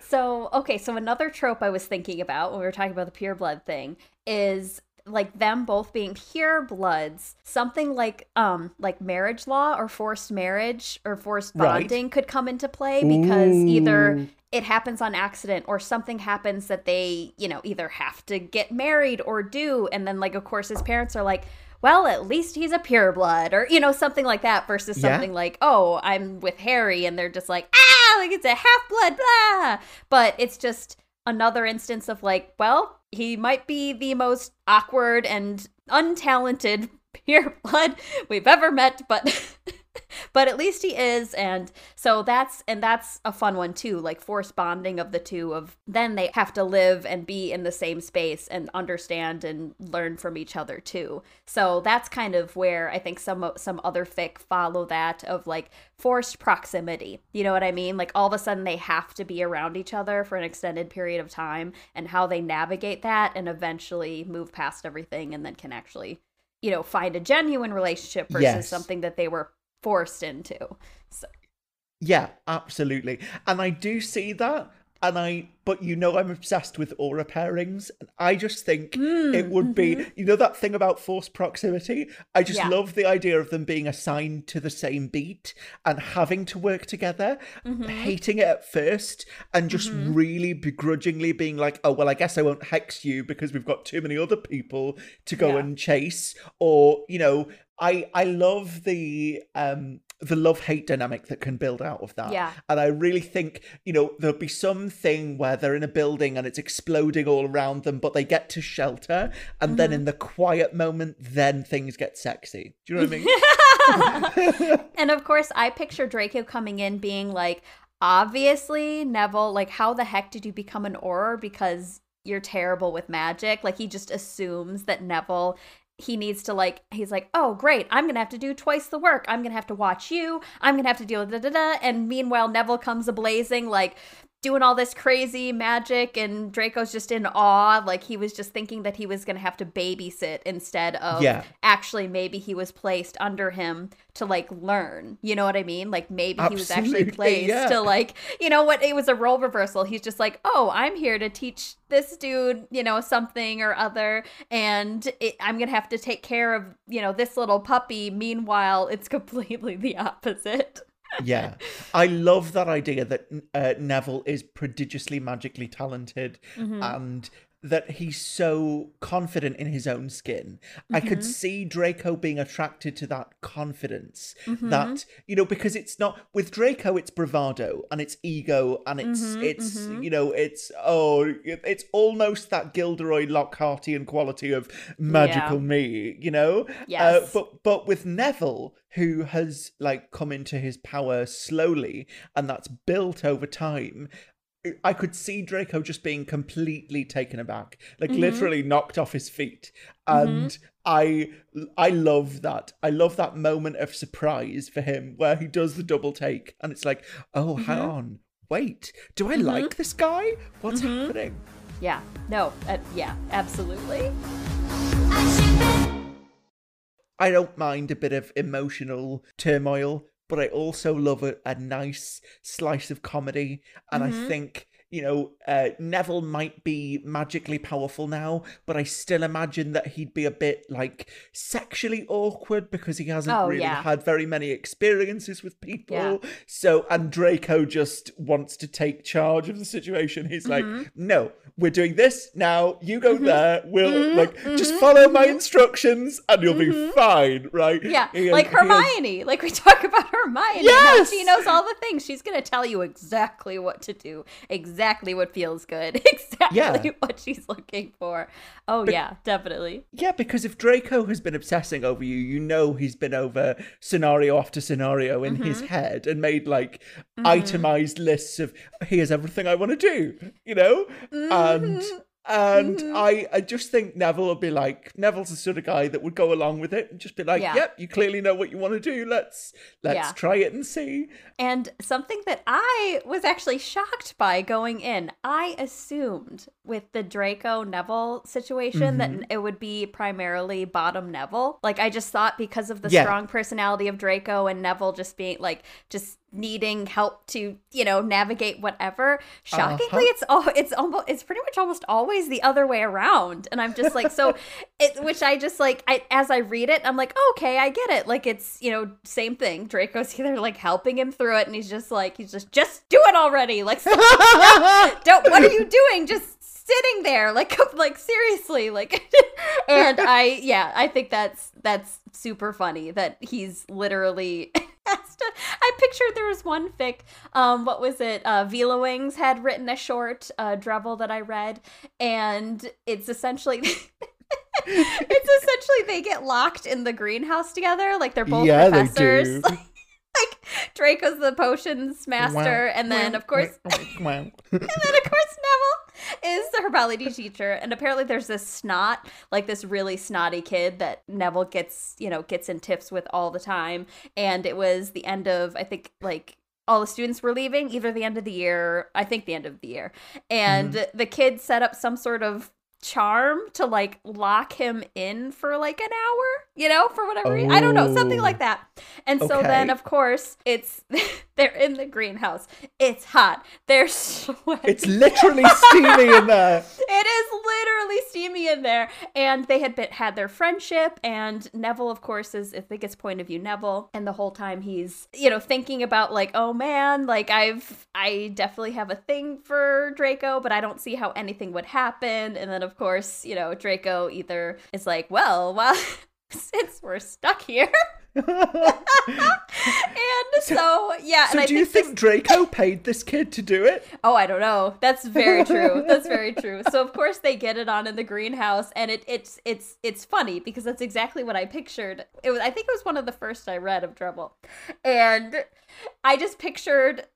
So, okay, so another trope I was thinking about when we were talking about the pure blood thing is like them both being pure bloods something like um like marriage law or forced marriage or forced Right. bonding could come into play because either Ooh. It happens on accident or something happens that they you know either have to get married or do and then like of course his parents are like well at least he's a pure blood or you know something like that versus Yeah. something like oh i'm with harry and they're just like ah like it's a half blood blah but it's just another instance of like well he might be the most awkward and untalented pure blood we've ever met but but at least he is and so that's and that's a fun one too like forced bonding of the two of then they have to live and be in the same space and understand and learn from each other too. So that's kind of where i think some some other fic follow that of like forced proximity. You know what i mean? Like all of a sudden they have to be around each other for an extended period of time and how they navigate that and eventually move past everything and then can actually you know find a genuine relationship versus Yes. something that they were forced into so Yeah, absolutely. And I do see that. And I, but you know, I'm obsessed with Auror pairings. And I just think it would be, you know, that thing about forced proximity. I just Mm-hmm. Yeah. love the idea of them being assigned to the same beat and having to work together, Mm-hmm. hating it at first, and just really begrudgingly being like, oh, well, I guess I won't hex you because we've got too many other people to go Yeah. and chase. Or, you know, I, I love the, um, the love hate dynamic that can build out of that. Yeah. And I really think, you know, there'll be something where they're in a building and it's exploding all around them, but they get to shelter. And then Mm-hmm. in the quiet moment, then things get sexy. Do you know what I mean? and of course i picture draco coming in being like obviously neville like how the heck did you become an auror because you're terrible with magic like he just assumes that neville he needs to like he's like oh great i'm gonna have to do twice the work. I'm gonna have to watch you. I'm gonna have to deal with da da da. And meanwhile neville comes ablazing like doing all this crazy magic and draco's just in awe like he was just thinking that he was gonna have to babysit instead of Yeah. actually maybe he was placed under him to like learn. You know what i mean? Like maybe he was actually Absolutely, placed yeah. to like you know what? It was a role reversal. He's just like oh i'm here to teach this dude you know something or other and it, i'm gonna have to take care of you know this little puppy. Meanwhile it's completely the opposite yeah. I love that idea that uh, Neville is prodigiously magically talented Mm-hmm. and that he's so confident in his own skin. I Mm-hmm. could see Draco being attracted to that confidence. Mm-hmm. That, you know, because it's not with Draco, it's bravado and it's ego and it's, Mm-hmm, it's, you know, it's, oh, it's almost that Gilderoy Lockhartian quality of magical Yeah. me, you know? Yes. Uh, but but with Neville, who has like come into his power slowly, and that's built over time. I could see Draco just being completely taken aback, like mm-hmm. literally knocked off his feet, and mm-hmm. I I love that. I love that moment of surprise for him where he does the double take, and it's like, oh, hang mm-hmm. on, wait, do I like this guy? What's happening? yeah. No uh, yeah absolutely. I don't mind a bit of emotional turmoil, but I also love a, a nice slice of comedy. And I mm-hmm. think, you know, uh, Neville might be magically powerful now, but I still imagine that he'd be a bit like sexually awkward because he hasn't Oh, really yeah. had very many experiences with people. Yeah. So, and Draco just wants to take charge of the situation. He's like, Mm-hmm. no, we're doing this now. You go there. We'll like just follow my instructions and you'll be fine, right? Mm-hmm. Yeah, like Hermione. Like we talk about Hermione. Yes! She knows all the things. She's gonna tell you exactly what to do, exactly what feels good, exactly Yeah. what she's looking for. Oh yeah, definitely. Yeah, because if Draco has been obsessing over you, you know he's been over scenario after scenario in his Mm-hmm. head and made like itemized lists of here's everything I want to do, you know? And Mm-hmm. and I, I just think Neville will be like Neville's the sort of guy that would go along with it and just be like, Yeah. Yep, you clearly know what you want to do. Let's let's Yeah. try it and see. And something that I was actually shocked by going in, I assumed with the Draco Neville situation Mm-hmm. that it would be primarily bottom Neville. Like I just thought because of the Yeah. strong personality of Draco and Neville just being like just needing help to, you know, navigate whatever. Shockingly, Uh-huh. it's all it's almost it's pretty much almost always the other way around. And I'm just like so it which I just like I as I read it, I'm like, okay, I get it. Like it's, you know, same thing. Draco's either like helping him through it and he's just like he's just just do it already. Like don't what are you doing? Just sitting there like like seriously like and I yeah, I think that's that's super funny that he's literally I pictured there was one fic um what was it uh Vila Wings had written a short uh Dreville that I read and it's essentially it's essentially they get locked in the greenhouse together like they're both Yeah, they professors do. like Draco's the potions master and then of course wow. and then of course Neville is the herbology teacher and apparently there's this snot like this really snotty kid that Neville gets you know gets in tiffs with all the time. And it was the end of I think like all the students were leaving either the end of the year I think the end of the year. And mm-hmm. the kid set up some sort of charm to like lock him in for like an hour you know for whatever reason. I don't know something Oh. like that and so then of course it's they're in the greenhouse it's hot they're sweating It's literally steamy in there. it is literally steamy in there. And they had been, had their friendship, and Neville, of course, is I think it's point of view Neville, and the whole time he's you know thinking about like, oh man, like I've I definitely have a thing for Draco, but I don't see how anything would happen. And then of course, you know, Draco either is like, well, well. Since we're stuck here, and so yeah, So and I do you think this- Draco paid this kid to do it? Oh, I don't know. That's very true. That's very true. So of course they get it on in the greenhouse, and it it's it's it's funny because that's exactly what I pictured. It was I think it was one of the first I read of Trouble, and I just pictured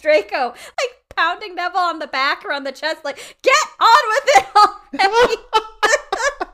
Draco like pounding Neville on the back or on the chest, like get on with it.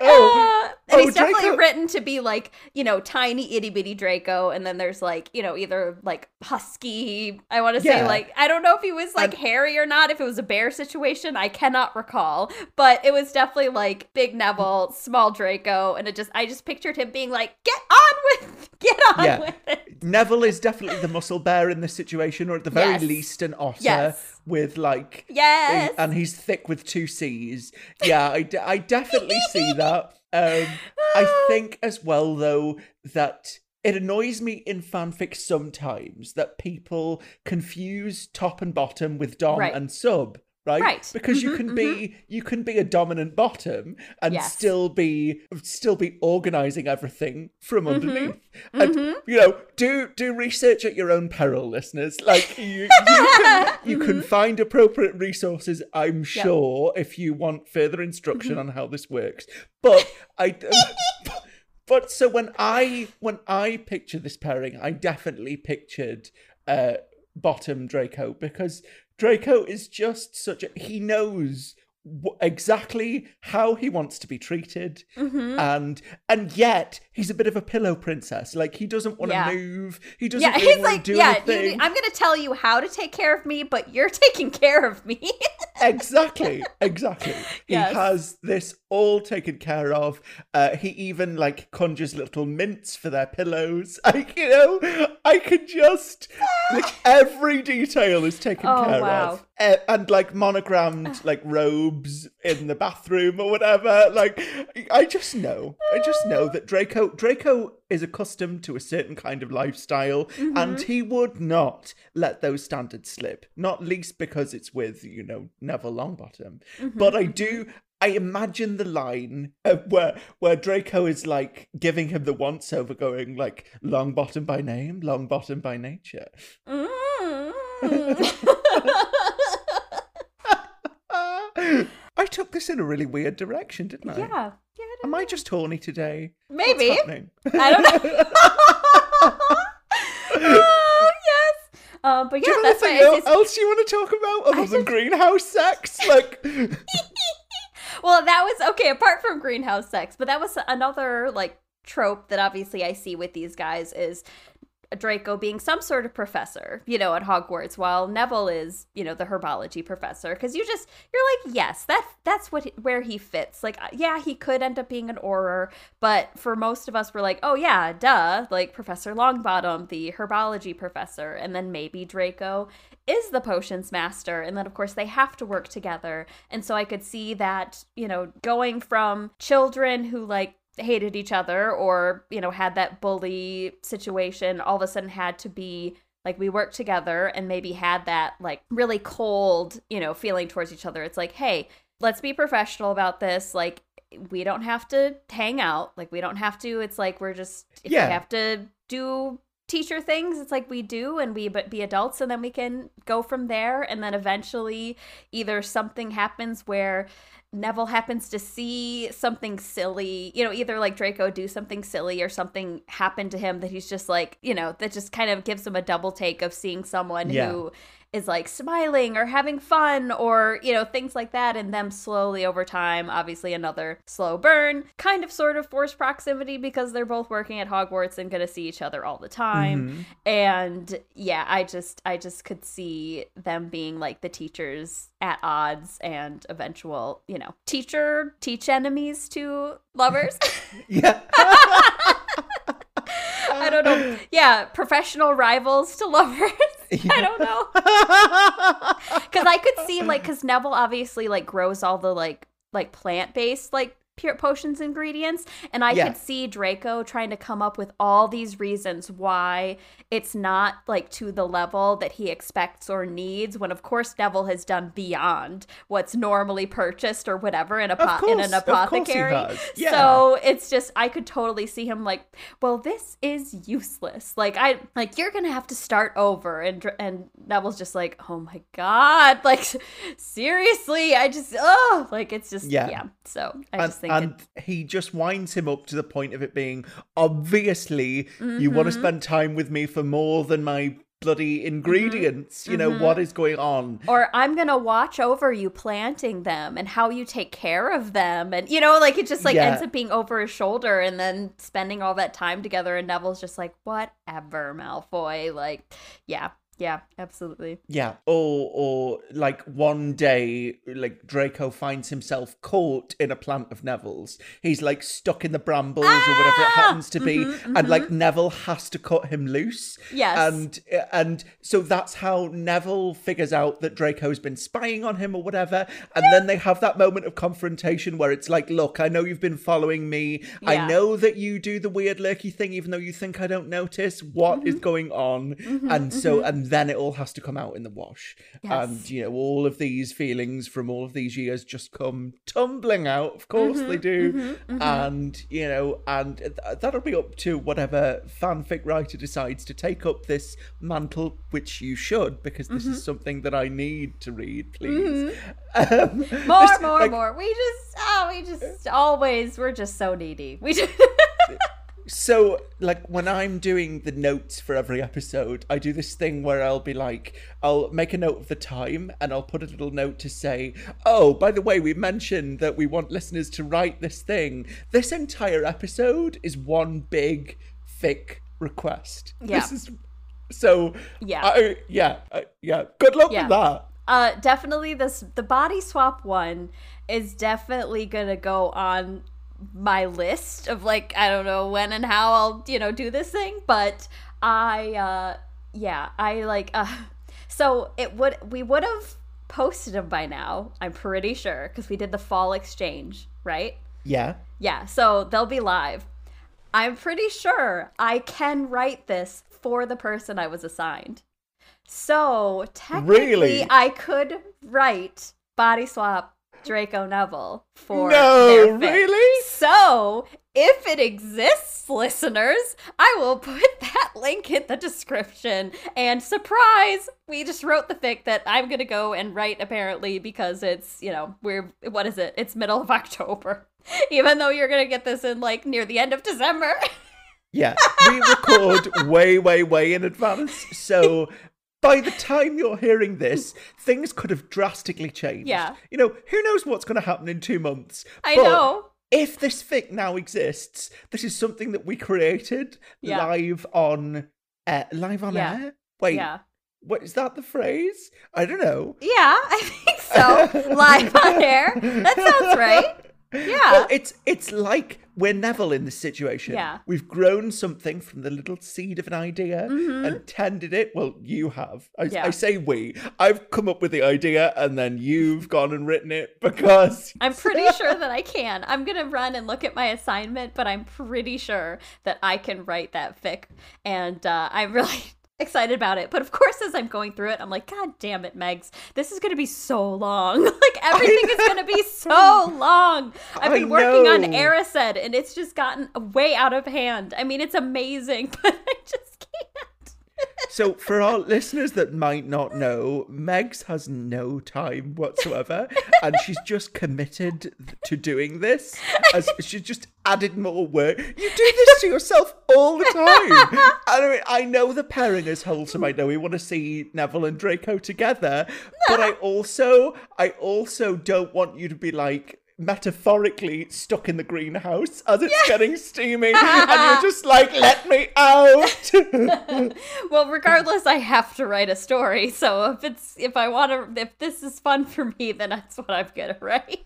Oh, Uh, Oh, and oh, he's definitely Draco- written to be like, you know, tiny itty bitty Draco, and then there's like, you know, either like husky. I want to say Yeah. like I don't know if he was like And- hairy or not. If it was a bear situation, I cannot recall, but it was definitely like big Neville, small Draco, and it just I just pictured him being like, get on with, get on Yeah. with it. Neville is definitely the muscle bear in this situation, or at the very Yes. least, an otter Yes. with like. Yes. And he's thick with two C's. Yeah, I, I definitely see that. Um, I think as well, though, that it annoys me in fanfic sometimes that people confuse top and bottom with dom Right. and sub. Right? Right. because you Mhm, can be you can be a dominant bottom and Yes. still be still be organizing everything from Mm-hmm. underneath and you know do do research at your own peril listeners like you you can, you can find appropriate resources i'm sure if you want further instruction Mm-hmm. on how this works but i but so when i when i picture this pairing i definitely pictured uh bottom draco because draco is just such a he knows exactly how he wants to be treated Mm-hmm. and and yet he's a bit of a pillow princess like he doesn't want to Yeah. move he doesn't Yeah, really he's want like, to do yeah, you, I'm gonna tell you how to take care of me, but you're taking care of me. exactly, exactly. Yes. He has this all taken care of. Uh, he even like conjures little mints for their pillows. I, you know, I can just like every detail is taken Oh, care wow. of, uh, and like monogrammed like robes in the bathroom or whatever. Like, I just know, I just know that Draco Draco is accustomed to a certain kind of lifestyle, Mm-hmm. and he would not let those standards slip. Not least because it's with you know Neville Longbottom. Mm-hmm, But I do. I imagine the line uh, where where Draco is like giving him the once over, going like Longbottom by name, Longbottom by nature. Mm. I took this in a really weird direction, didn't I? yeah, yeah. I don't Am I just horny today? Maybe. What's happening? I don't know. oh, yes. Um, but yeah, that's why anything it's, else you want to talk about other I than just- greenhouse sex? Like, well, that was okay. Apart from greenhouse sex, but that was another like trope that obviously I see with these guys is Draco being some sort of professor, you know, at Hogwarts, while Neville is, you know, the herbology professor. Because you just you're like, yes, that that's what where he fits. Like, uh, yeah, he could end up being an Auror, but for most of us, we're like, oh yeah, duh, like Professor Longbottom, the herbology professor, and then maybe Draco is the potions master and then of course they have to work together and so i could see that you know going from children who like hated each other or you know had that bully situation all of a sudden had to be like we worked together and maybe had that like really cold you know feeling towards each other. It's like hey let's be professional about this. Like we don't have to hang out. Like we don't have to. It's like we're just if Yeah. we have to do teacher things it's like we do and we but be adults and then we can go from there. And then eventually either something happens where Neville happens to see something silly, you know, either like Draco do something silly or something happen to him that he's just like, you know, that just kind of gives him a double take of seeing someone Yeah. who is like smiling or having fun or, you know, things like that. And them slowly over time, obviously another slow burn, kind of sort of forced proximity because they're both working at Hogwarts and going to see each other all the time Mhm. and yeah i just i just could see them being like the teachers at odds and eventual you know teacher teach enemies to lovers yeah. i don't know. Yeah professional rivals to lovers. I don't know. Because i could see like because neville obviously like grows all the like like plant-based like pure potions ingredients and i Yeah. could see draco trying to come up with all these reasons why it's not like to the level that he expects or needs when of course neville has done beyond what's normally purchased or whatever in a in an course, of course he apothecary. Yeah. so it's just i could totally see him like well this is useless like i like you're gonna have to start over and and neville's just like oh my god like seriously i just oh like it's just yeah, Yeah. so i and, just think and he just winds him up to the point of it being obviously you want to Mm-hmm. spend time with me for more than my bloody ingredients. You know Mm-hmm. what is going on? Or i'm gonna watch over you planting them and how you take care of them. And you know like it just like Yeah. ends up being over his shoulder and then spending all that time together. And neville's just like whatever malfoy. Like yeah yeah absolutely. Yeah or or like one day like draco finds himself caught in a plant of neville's. He's like stuck in the brambles or whatever it Ah! happens to be Mhm, and like neville has to cut him loose. Yes. and and so that's how neville figures out that draco's been spying on him or whatever and then they have that moment of confrontation where it's like look i know you've been following me. I know that you do the weird lurky thing even though you think i don't notice. What is Mm-hmm. going on? And so and then it all has to come out in the wash. Yes. and you know all of these feelings from all of these years just come tumbling out. Of course Mm-hmm, they do and you know and th- that'll be up to whatever fanfic writer decides to take up this mantle which you should because this Mm-hmm. is something that i need to read please. Um, more this- more like, more. We just oh we just always we're just so needy. We just So, like, when I'm doing the notes for every episode, I do this thing where I'll be like, I'll make a note of the time and I'll put a little note to say, oh, by the way, we mentioned that we want listeners to write this thing. This entire episode is one big, thick request. Yeah. This is. So, Yeah. I, yeah, I, yeah. Good luck Yeah. with that. uh, definitely this the body swap one is definitely gonna go on my list of like I don't know when and how I'll you know do this thing, but I uh yeah I like uh so it would we would have posted them by now I'm pretty sure because we did the fall exchange right Yeah. yeah so they'll be live I'm pretty sure I can write this for the person I was assigned so technically Really? I could write body swap Draco Neville for No, really? So, if it exists, listeners, I will put that link in the description. And surprise, we just wrote the fic that I'm gonna go and write apparently because it's, you know, we're what is it? It's middle of October. Even though you're gonna get this in like near the end of December. Yeah, we record way, way, way in advance. So by the time you're hearing this, things could have drastically changed. Yeah. You know, who knows what's going to happen in two months? I But know. If this fic now exists, this is something that we created Yeah. live on uh, live on Yeah. air. Wait, Yeah. what is that? The phrase? I don't know. Yeah, I think so. Live on air. That sounds right. Yeah. Well, it's it's like we're Neville in this situation. Yeah. We've grown something from the little seed of an idea Mhm. and tended it. Well, you have. I, Yeah. I say we. I've come up with the idea and then you've gone and written it because I'm pretty sure that I can. I'm gonna run and look at my assignment, but I'm pretty sure that I can write that fic, and uh, I'm really excited about it. But of course, as I'm going through it, I'm like, God damn it, Megs, this is gonna be so long. like everything is gonna be so long. I've been working on. Erised, and it's just gotten way out of hand. I mean, it's amazing, but I just can't. So, for our listeners that might not know, Megs has no time whatsoever, and she's just committed to doing this. As she's just added more work. You do this to yourself all the time. I mean, I know the pairing is wholesome. I know we want to see Neville and Draco together, but I also, I also don't want you to be like metaphorically stuck in the greenhouse as it's getting steaming, and you're just like, "Let me out." well, regardless, I have to write a story. So if it's if I want to, if this is fun for me, then that's what I'm gonna write.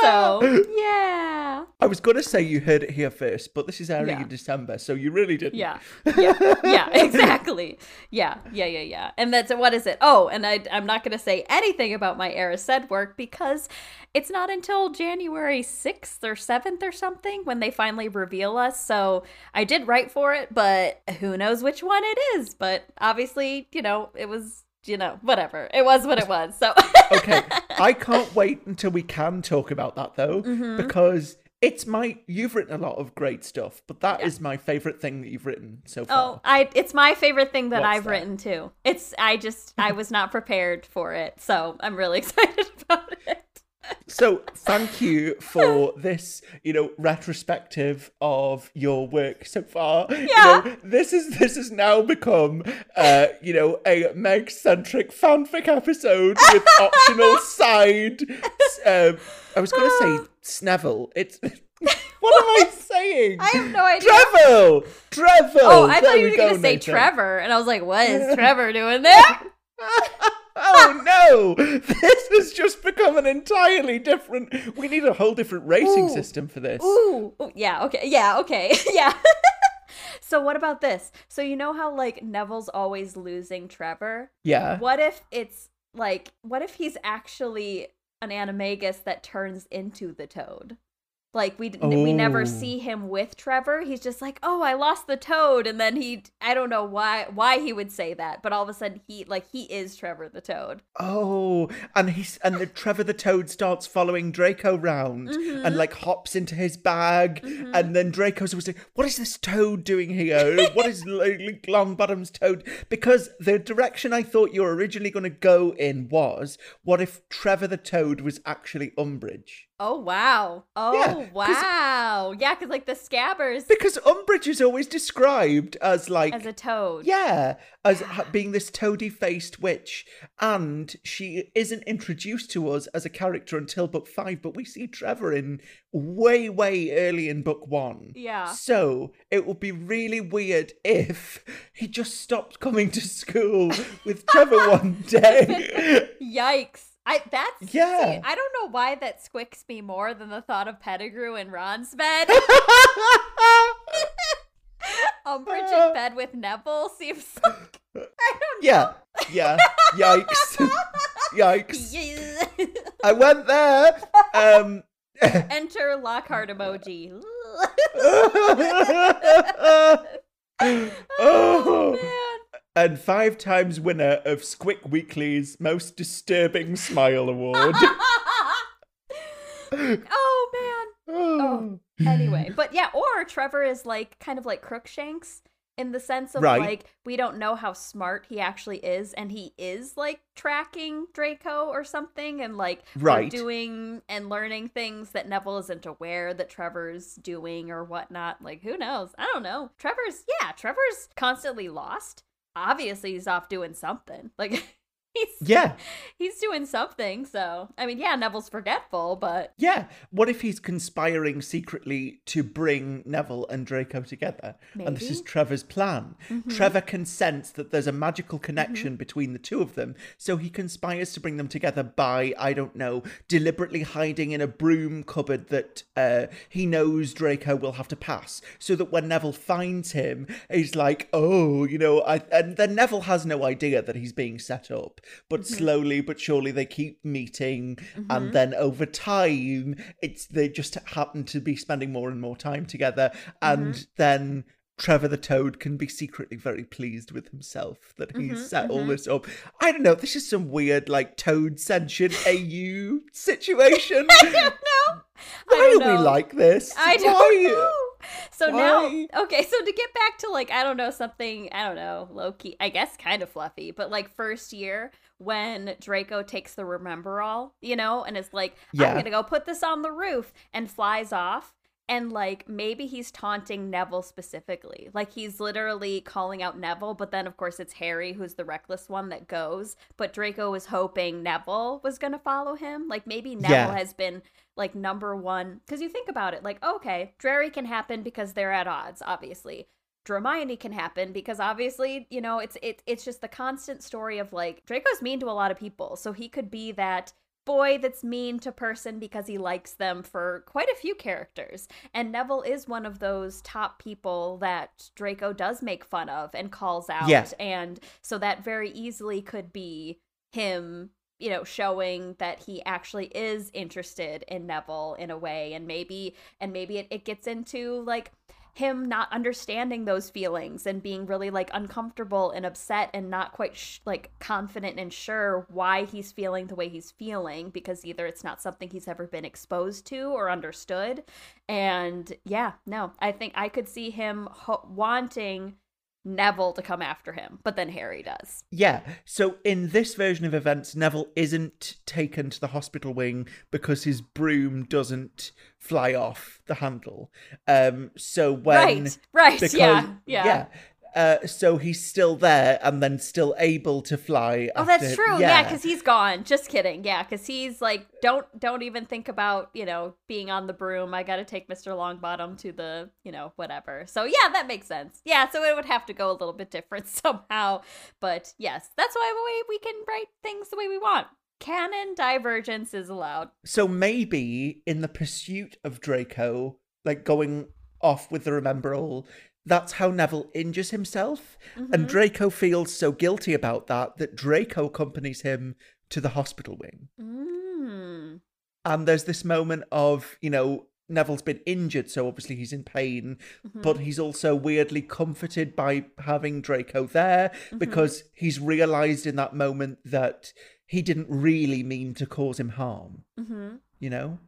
so yeah, I was going to say you heard it here first, but this is airing Yeah. in December, so you really didn't. yeah, yeah, yeah, exactly. Yeah, yeah, yeah, yeah. And that's what is it? Oh, and I I'm not gonna say anything about my Erised work because it's not until January sixth or seventh or something when they finally reveal us. So I did write for it, but who knows which one it is? But obviously, you know, it was. You know, whatever. It was what it was. So Okay, I can't wait until we can talk about that though, Mm-hmm. because it's my. You've written a lot of great stuff, but that is my favorite thing that you've written so far. Oh, I it's my favorite thing that What's I've that? written too. It's I just I was not prepared for it, so I'm really excited about it. So thank you for this, you know, retrospective of your work so far. You Yeah. know, this is this has now become uh, you know, a Meg centric fanfic episode with optional side um I was gonna say Sneville. It's what am I saying? I have no idea. Trevor! Trevor! Oh, I thought There you we were gonna go, say Nathan. Trevor, and I was like, "What is Trevor doing there?" Oh no! This has just become an entirely different. We need a whole different rating Ooh. system for this. Ooh, Ooh, yeah, okay, yeah, okay, yeah. so what about this? So you know how like Neville's always losing Trevor? Yeah. What if it's like, what if he's actually an animagus that turns into the Toad? Like we d- we never Oh. see him with Trevor. He's just like, "Oh, I lost the Toad," and then he I don't know why why he would say that, but all of a sudden he like he is Trevor the Toad. Oh, and he's and the Trevor the Toad starts following Draco round Mm-hmm. and like hops into his bag, and then Draco's always like, "What is this Toad doing here? what is Longbottom's Toad?" Because the direction I thought you were originally going to go in was, what if Trevor the Toad was actually Umbridge? Oh wow. Oh Yeah, wow. Yeah, because like the scabbers Because Umbridge is always described as like as a toad. Yeah, as being this toady faced witch. And she isn't introduced to us as a character until book five, but we see Trevor in way, way early in book one. Yeah. So it would be really weird if he just stopped coming to school with Trevor one day. Yikes. I that's Yeah. see, I don't know why that squicks me more than the thought of Pettigrew in Ron's bed. Umbridge in bed with Neville seems like I don't yeah, yeah. Yikes. Yikes. Yeah. I went there. Um. Enter Lockhart emoji. oh, man. And five times winner of Squick Weekly's most disturbing smile award. oh man. oh. Anyway, but yeah, or Trevor is like kind of like Crookshanks in the sense of Right. like we don't know how smart he actually is, and he is like tracking Draco or something, and like Right. doing and learning things that Neville isn't aware that Trevor's doing or whatnot. Like who knows? I don't know. Trevor's yeah, Trevor's constantly lost. Obviously, he's off doing something. Like he's Yeah, he's doing something. So I mean, yeah, Neville's forgetful, but yeah. What if he's conspiring secretly to bring Neville and Draco together? And this is Trevor's plan. Mm-hmm. Trevor can sense that there's a magical connection between the two of them, so he conspires to bring them together by, I don't know, deliberately hiding in a broom cupboard that uh, he knows Draco will have to pass, so that when Neville finds him, he's like, oh, you know, I, and then Neville has no idea that he's being set up, but mm-hmm. slowly but surely they keep meeting, and mm-hmm. then over time, it's they just happen to be spending more and more time together, and mm-hmm. then. Trevor the Toad can be secretly very pleased with himself that he's set all this up. I don't know. This is some weird, like, Toad censured AU situation. I don't know. Why I do don't we know. like this? I don't Why? know. So Why? now, okay, so to get back to like, I don't know, something, I don't know, low key, I guess kind of fluffy, but like first year when Draco takes the Remembrall, you know, and is like, Yeah. I'm gonna go put this on the roof and flies off. And like maybe he's taunting Neville specifically. Like he's literally calling out Neville, but then of course it's Harry who's the reckless one that goes. But Draco was hoping Neville was gonna follow him. Like maybe Neville Yeah. has been like number one because you think about it like okay Drarry can happen because they're at odds obviously Dramione can happen because obviously you know it's it, it's just the constant story of like Draco's mean to a lot of people so he could be that boy that's mean to person because he likes them for quite a few characters. And Neville is one of those top people that Draco does make fun of and calls out. Yeah. and so that very easily could be him you know showing that he actually is interested in neville in a way. And maybe and maybe it, it gets into like him not understanding those feelings and being really like uncomfortable and upset and not quite sh- like confident and sure why he's feeling the way he's feeling because either it's not something he's ever been exposed to or understood. And yeah no i think i could see him ho- wanting neville to come after him but then harry does Yeah. So in this version of events, Neville isn't taken to the hospital wing because his broom doesn't fly off the handle. Um. So when right right because yeah yeah Uh, so he's still there and then still able to fly. Oh, after- that's true. Yeah, because he's gone. Just kidding. Yeah, because he's like, don't don't even think about you know being on the broom. I got to take Mister Longbottom to the you know whatever. So yeah, that makes sense. Yeah, so it would have to go a little bit different somehow. But yes, that's why we we can write things the way we want. Canon divergence is allowed. So maybe in the pursuit of Draco, like going off with the Remembrall, that's how Neville injures himself. Mm-hmm. And Draco feels so guilty about that that Draco accompanies him to the hospital wing. Mm. And there's this moment of, you know, Neville's been injured, so obviously he's in pain, Mm-hmm. but he's also weirdly comforted by having Draco there Mm-hmm. because he's realized in that moment that he didn't really mean to cause him harm, Mm-hmm. you know?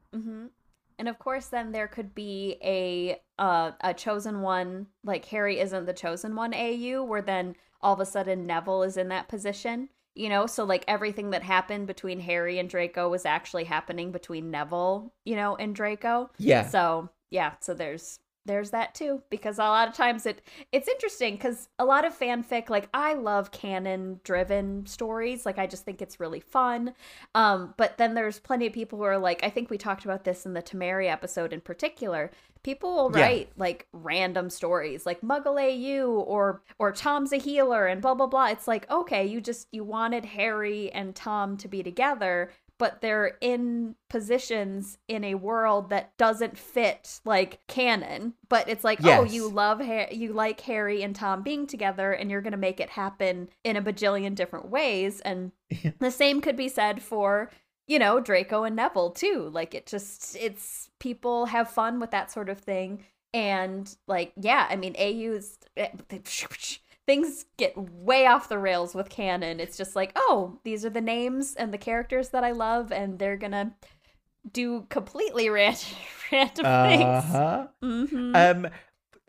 And of course, then there could be a uh, a chosen one, like Harry isn't the chosen one AU, where then all of a sudden Neville is in that position. you know, so like everything that happened between Harry and Draco was actually happening between Neville, you know, and Draco. Yeah. So yeah, so there's there's that too because a lot of times it it's interesting because a lot of fanfic like i love canon driven stories like i just think it's really fun um but then there's plenty of people who are like i think we talked about this in the Tomarry episode in particular people will Yeah. write like random stories like muggle au or or tom's a healer and blah blah blah it's like okay you just you wanted harry and tom to be together but they're in positions in a world that doesn't fit like canon. But it's like oh you love ha- you like harry and tom being together and you're gonna make it happen in a bajillion different ways. And the same could be said for you know draco and neville too. Like it just it's people have fun with that sort of thing. And like yeah i mean au's eh, things get way off the rails with canon it's just like oh these are the names and the characters that i love and they're gonna do completely random, random Uh-huh. things hmm Um,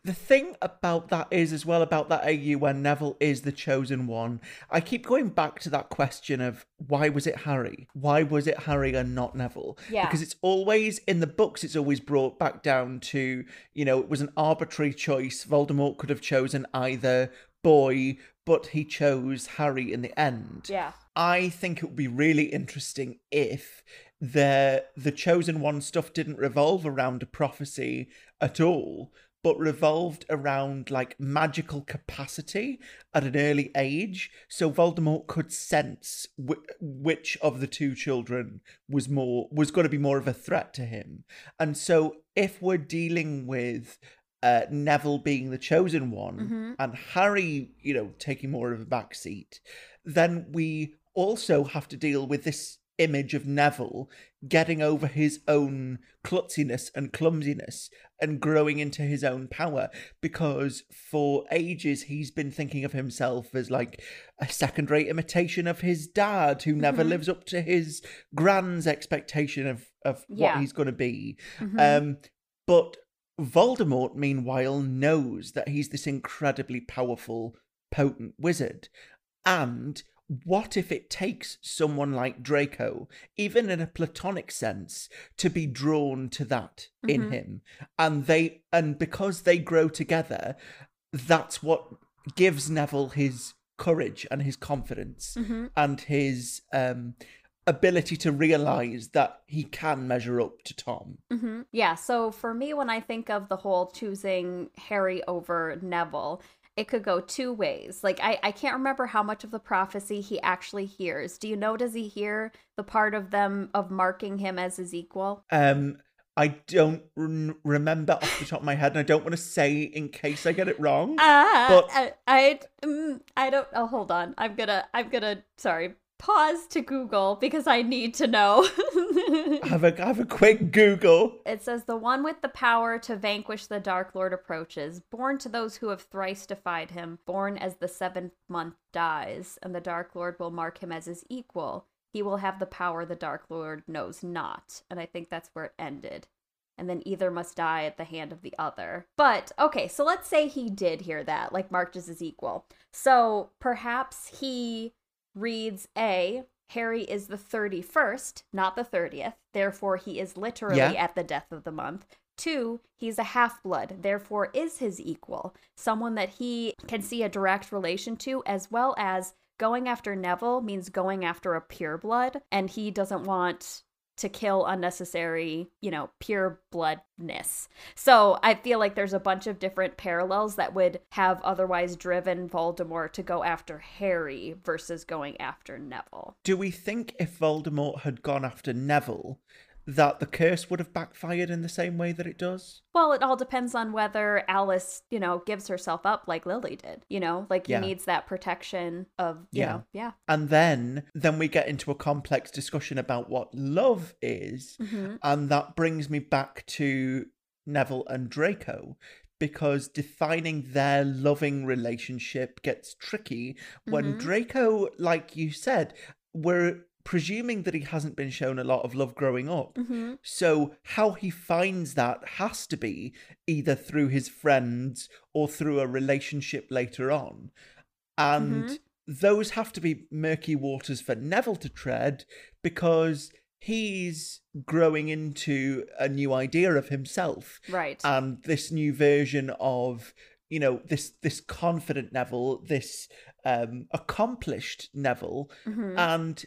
the thing about that is as well about that AU when Neville is the chosen one. I keep going back to that question of why was it Harry? Why was it Harry and not Neville? Yeah. Because it's always in the books. It's always brought back down to you know it was an arbitrary choice. Voldemort could have chosen either boy, but he chose Harry in the end. yeah I think it would be really interesting if the the chosen one stuff didn't revolve around a prophecy at all, but revolved around like magical capacity at an early age. So Voldemort could sense wh- which of the two children was more was going to be more of a threat to him. And so if we're dealing with uh, Neville being the chosen one Mhm. and Harry, you know, taking more of a back seat, then we also have to deal with this image of Neville getting over his own klutziness and clumsiness and growing into his own power because for ages he's been thinking of himself as like a second rate imitation of his dad who never Mhm. lives up to his grand's expectation of, of what he's going to be. Mhm. Um, but Voldemort, meanwhile, knows that he's this incredibly powerful, potent wizard. And what if it takes someone like Draco, even in a platonic sense, to be drawn to that in Mhm. him? And they and because they grow together, that's what gives Neville his courage and his confidence Mhm. and his um ability to realize that he can measure up to Tom. hmm Yeah, so for me, when I think of the whole choosing Harry over Neville, it could go two ways. Like, I, I can't remember how much of the prophecy he actually hears. Do you know, does he hear the part of them of marking him as his equal? Um, I don't rem- remember off the top of my head, and I don't want to say in case I get it wrong. Ah, But- I, I, mm, I don't. Oh, hold on. I'm gonna, I'm gonna. Sorry, pause to Google because I need to know. have a have a quick Google. It says the one with the power to vanquish the Dark Lord approaches, born to those who have thrice defied him, born as the seventh month dies, and the Dark Lord will mark him as his equal. He will have the power the Dark Lord knows not. And I think that's where it ended. And then either must die at the hand of the other. But okay, so let's say he did hear that, like marked as his equal. So perhaps he reads A, Harry is the 31st, not the 30th. Therefore, he is literally Yeah. at the death of the month. Two, he's a half blood, therefore, is his equal, someone that he can see a direct relation to, as well as going after Neville means going after a pure blood, and he doesn't want to kill unnecessary, you know, pure bloodness. So I feel like there's a bunch of different parallels that would have otherwise driven Voldemort to go after Harry versus going after Neville. Do we think if Voldemort had gone after Neville, that the curse would have backfired in the same way that it does? Well, it all depends on whether Alice, you know, gives herself up like Lily did. You know, like he Yeah. needs that protection of, you Yeah. know, yeah. And then then we get into a complex discussion about what love is, hmm and that brings me back to Neville and Draco because defining their loving relationship gets tricky when Mhm. Draco, like you said, we're presuming that he hasn't been shown a lot of love growing up. hmm So, how he finds that has to be either through his friends or through a relationship later on. And Mhm. those have to be murky waters for Neville to tread because he's growing into a new idea of himself Right. and this new version of you know this this confident Neville, this um accomplished Neville, Mhm. and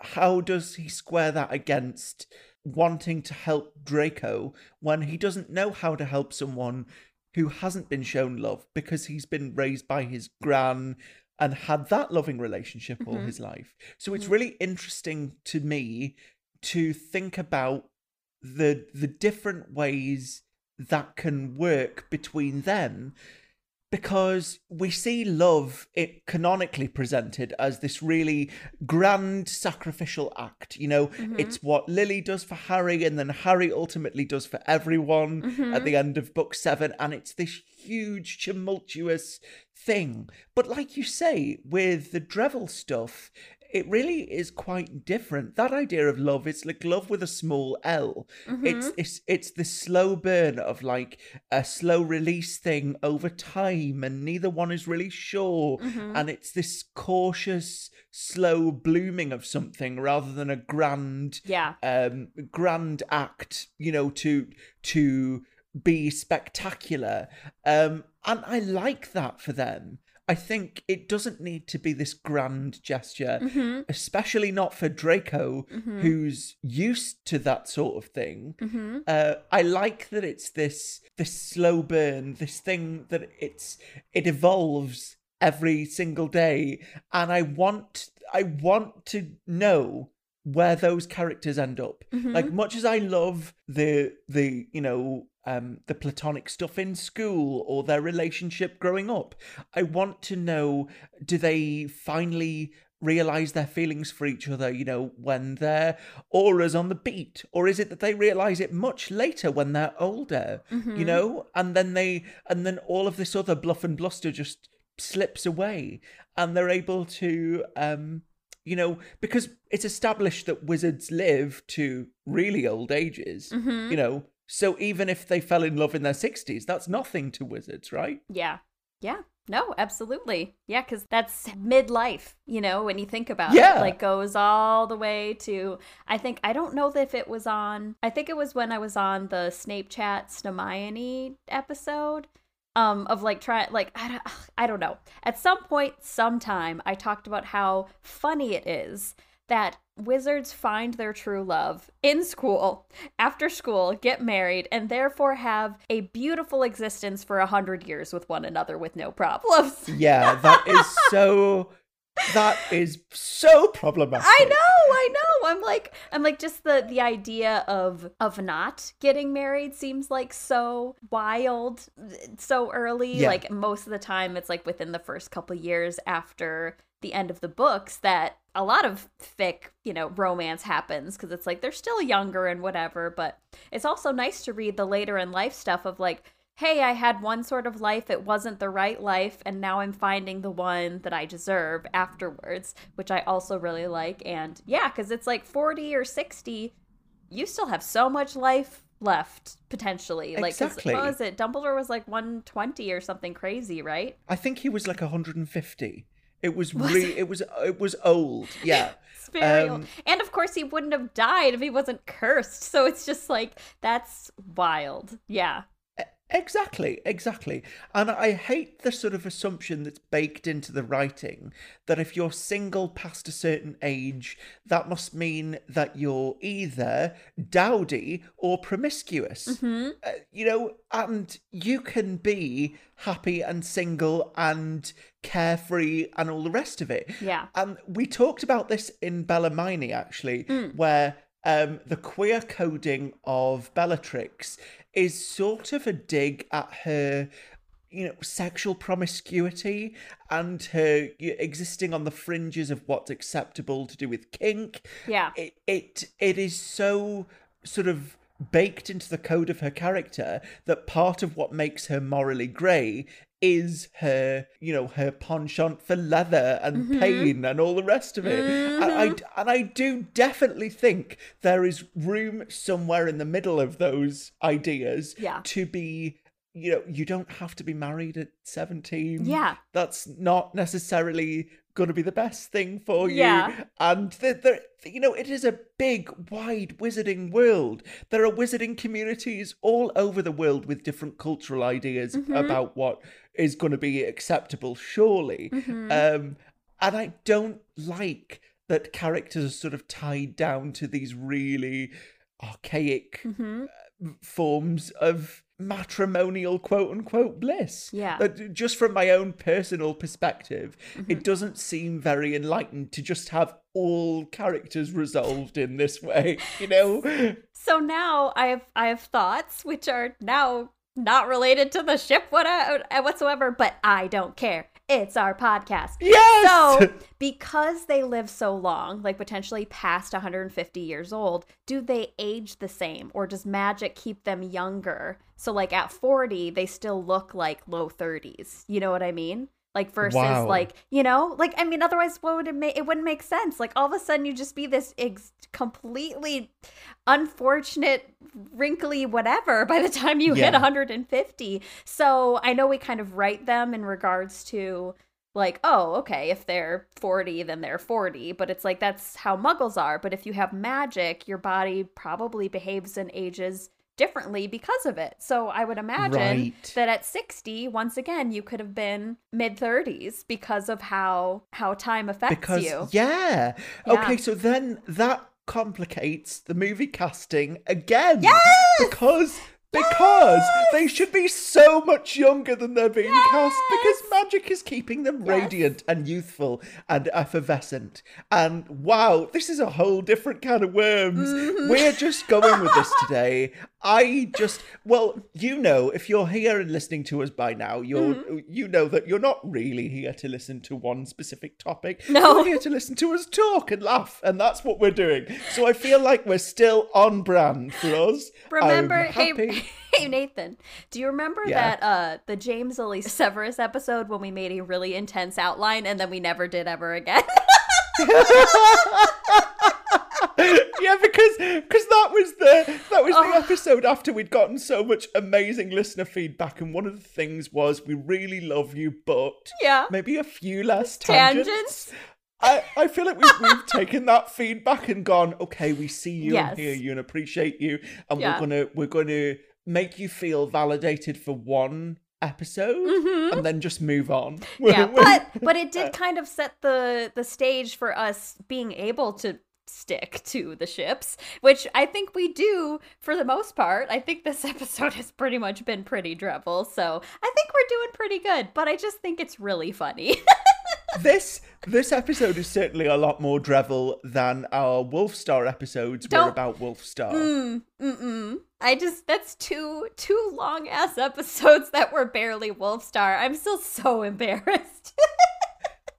how does he square that against wanting to help Draco when he doesn't know how to help someone who hasn't been shown love because he's been raised by his gran and had that loving relationship all Mhm. his life. So it's Mhm. really interesting to me to think about the the different ways that can work between them because we see love it canonically presented as this really grand sacrificial act you know Mhm. it's what lily does for harry and then harry ultimately does for everyone at Mhm. the end of book seven and it's this huge tumultuous thing but like you say with the dreville stuff it really is quite different that idea of love it's like love with a small l it's Mhm. it's it's the slow burn of like a slow release thing over time and neither one is really sure Mhm. and it's this cautious slow blooming of something rather than a grand yeah. um grand act you know to to be spectacular um and i like that for them i think it doesn't need to be this grand gesture Mhm. especially not for draco Mhm. who's used to that sort of thing Mhm. uh, I like that it's this this slow burn, this thing that it's it evolves every single day, and I want I want to know where those characters end up. Mhm. Like much as I love the the you know um the platonic stuff in school or their relationship growing up, I want to know do they finally realize their feelings for each other you know when their Aurors on the beat or is it that they realize it much later when they're older you Mhm. know and then they and then all of this other bluff and bluster just slips away and they're able to um you know because it's established that wizards live to really old ages Mhm. you know so even if they fell in love in their 60s that's nothing to wizards right Yeah. Yeah. No, absolutely. Yeah, because that's midlife, you know, when you think about Yeah. it. Like goes all the way to I think I don't know if it was on I think it was when I was on the Snape Chat Snamione episode. Um, of like try like I don't, I don't know. At some point, sometime, I talked about how funny it is that wizards find their true love in school, after school, get married, and therefore have a beautiful existence for a hundred years with one another with no problems. yeah that is so that is so problematic I know, I know. I'm like, I'm like, just the the idea of of not getting married seems like so wild, so early. Yeah. Like most of the time, it's like within the first couple years after the end of the books that a lot of thick, you know, romance happens because it's like they're still younger and whatever. But it's also nice to read the later in life stuff of like. Hey, I had one sort of life, it wasn't the right life, and now I'm finding the one that I deserve afterwards, which I also really like. And yeah, because it's like 40 or 60, you still have so much life left potentially. Like, Exactly. what was it? Dumbledore was like 120 or something crazy, right? i think he was like 150 it was Was really it? it was it was old yeah It's very Um, old. And of course, he wouldn't have died if he wasn't cursed. So it's just like, that's wild. Yeah. Exactly, exactly. And I hate the sort of assumption that's baked into the writing that if you're single past a certain age, that must mean that you're either dowdy or promiscuous. hmm Uh, you know, and you can be happy and single and carefree and all the rest of it. Yeah. And we talked about this in Bellamione, actually, Mm. where um, the queer coding of Bellatrix is sort of a dig at her, you know, sexual promiscuity and her existing on the fringes of what's acceptable to do with kink. Yeah. It it it is so sort of baked into the code of her character that part of what makes her morally grey is her, you know, her penchant for leather and Mhm. pain and all the rest of it. And I and I do definitely think there is room somewhere in the middle of those ideas Yeah. to be you know, you don't have to be married at 17. Yeah. That's not necessarily going to be the best thing for you. Yeah. And, the, the, you know, it is a big, wide wizarding world. There are wizarding communities all over the world with different cultural ideas Mm-hmm. about what is going to be acceptable, surely. Mm-hmm. Um, and I don't like that characters are sort of tied down to these really archaic Mm-hmm. forms of matrimonial quote unquote bliss. Yeah. That just from my own personal perspective, Mm-hmm. it doesn't seem very enlightened to just have all characters resolved in this way, you know? So now I have I have thoughts which are now not related to the ship what- uh, whatsoever, but I don't care. It's our podcast. Yes! So, because they live so long, like potentially past 150 years old, do they age the same or does magic keep them younger? So, like at 40, they still look like low 30s. You know what I mean? Like versus Wow. like, you know, like I mean otherwise what would it make it wouldn't make sense. Like all of a sudden you just be this ex- completely unfortunate wrinkly whatever by the time you hit 150. So, I know we kind of write them in regards to like, oh, okay, if they're 40, then they're 40. But it's like that's how muggles are. But if you have magic, your body probably behaves and ages differently because of it. So I would imagine Right. that at 60, once again, you could have been mid 30s because of how how time affects because you. yeah. Yeah. Okay, so then that complicates the movie casting again. Yes! Because because they should be so much younger than they're being cast because magic is keeping them Yes. radiant and youthful and effervescent. And wow, this is a whole different kind of worms. Mm-hmm. We're just going with this today. I just well, you know, if you're here and listening to us by now, you're Mm-hmm. you know that you're not really here to listen to one specific topic. No. You're here to listen to us talk and laugh, and that's what we're doing. So I feel like we're still on brand for us. Remember, hey, hey Nathan, do you remember Yeah. that uh the James Lily Severus episode when we made a really intense outline and then we never did ever again? yeah, because because that was the that was Oh. the episode after we'd gotten so much amazing listener feedback, and one of the things was we really love you, but yeah. maybe a few less tangents. Tangents. I, I feel like we've, we've taken that feedback and gone, okay, we see you Yes. and hear you and appreciate you, and Yeah. we're gonna we're gonna make you feel validated for one episode, and then just move on. Mm-hmm. yeah, but but it did kind of set the the stage for us being able to stick to the ships, which I think we do for the most part. I think this episode has pretty much been pretty dreadful, so I think we're doing pretty good. But I just think it's really funny. This this episode is certainly a lot more Dreville than our Wolfstar episodes were Don't- about Wolfstar. Mm, mm-mm. I just that's two two long ass episodes that were barely Wolfstar. I'm still so embarrassed.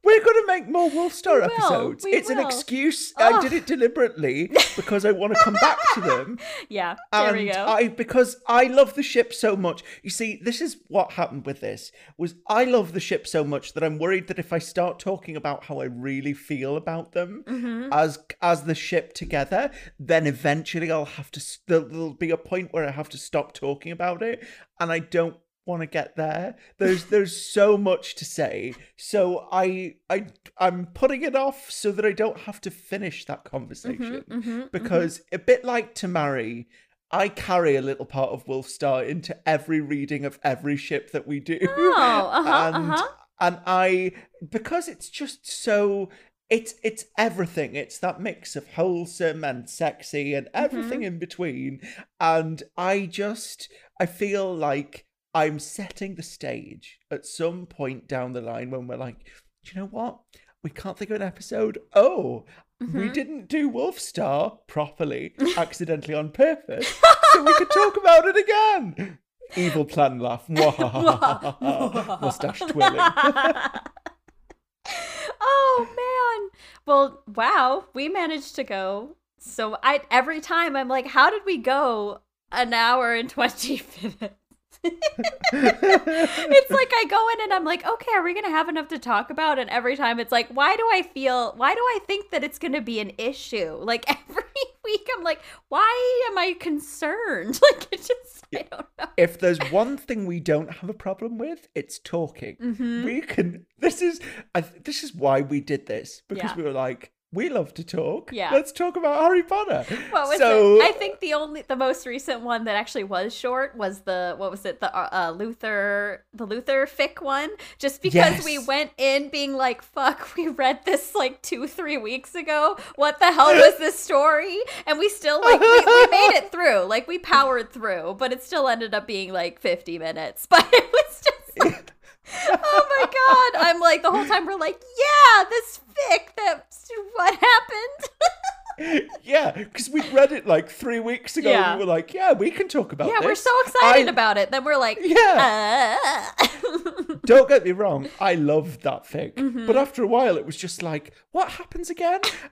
We're going to make more Wolfstar We will, episodes. we it's an will. excuse. I did it deliberately because I want to come back to them. yeah, there and we go. I because I love the ship so much. You see, this is what happened with this was I love the ship so much that I'm worried that if I start talking about how I really feel about them Mm-hmm. as as the ship together, then eventually I'll have to. There'll, there'll be a point where I have to stop talking about it, and I don't want to get there. There's there's so much to say, so I I I'm putting it off so that I don't have to finish that conversation mhm, because a bit like Tomarry. I carry a little part of Wolfstar into every reading of every ship that we do. Oh, uh-huh, and uh-huh. and I because it's just so it's it's everything. It's that mix of wholesome and sexy and Mm-hmm. everything in between. And I just I feel like I'm setting the stage at some point down the line when we're like, do you know what? We can't think of an episode. Oh, we Mm-hmm. didn't do Wolfstar properly, accidentally on purpose, so we could talk about it again. Evil plan laugh. Mustache twirling. oh man. Well, wow, we managed to go. So I every time I'm like, how did we go an hour and 20 minutes? It's like I go in and I'm like, okay, are we gonna have enough to talk about? And every time it's like, why do I feel? Why do I think that it's gonna be an issue? Like every week, I'm like, why am I concerned? Like it just, I don't know. if there's one thing we don't have a problem with, it's talking. Mm-hmm. We can. This is. I, this is why we did this because Yeah. we were like, we love to talk. Yeah. Let's talk about Harry Potter. What was so it? I think the only, the most recent one that actually was short was the what was it? The uh, uh, Luther, the Luther fic one. Just because we went in being like, "Fuck, we read this like two, three weeks ago. What the hell was this story?" And we still like we, we made it through. Like we powered through, but it still ended up being like fifty minutes. But it was just like. oh my god! I'm like the whole time we're like, yeah, this fic. That what happened? yeah, because we read it like three weeks ago. Yeah. and We were like, yeah, we can talk about Yeah, this. we're so excited I- about it. Then we're like, Yeah. uh. Don't get me wrong, I loved that fic. Mm-hmm. But after a while, it was just like, what happens again?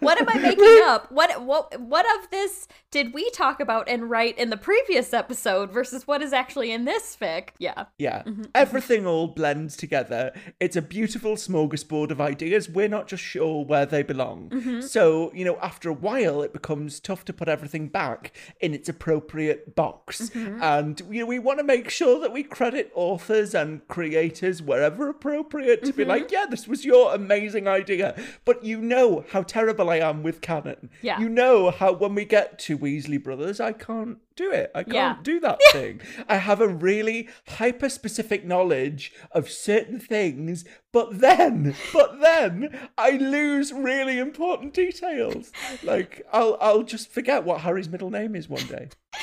What am I making up? What what what of this did we talk about and write in the previous episode versus what is actually in this fic? Yeah. Yeah, Mm-hmm. everything all blends together. It's a beautiful smorgasbord of ideas. We're not just sure where they belong. Mm-hmm. So, you know, after a while, it becomes tough to put everything back in its appropriate box. Mm-hmm. And, you know, we want to make sure that we credit authors and creators wherever appropriate to be Mm-hmm. like, yeah, this was your amazing idea. But you know how terrible I am with canon. Yeah. You know how when we get to Weasley Brothers, I can't do it. I can't Yeah. do that thing. I have a really hyper specific knowledge of certain things, but then, but then I lose really important details. Like I'll I'll just forget what Harry's middle name is one day.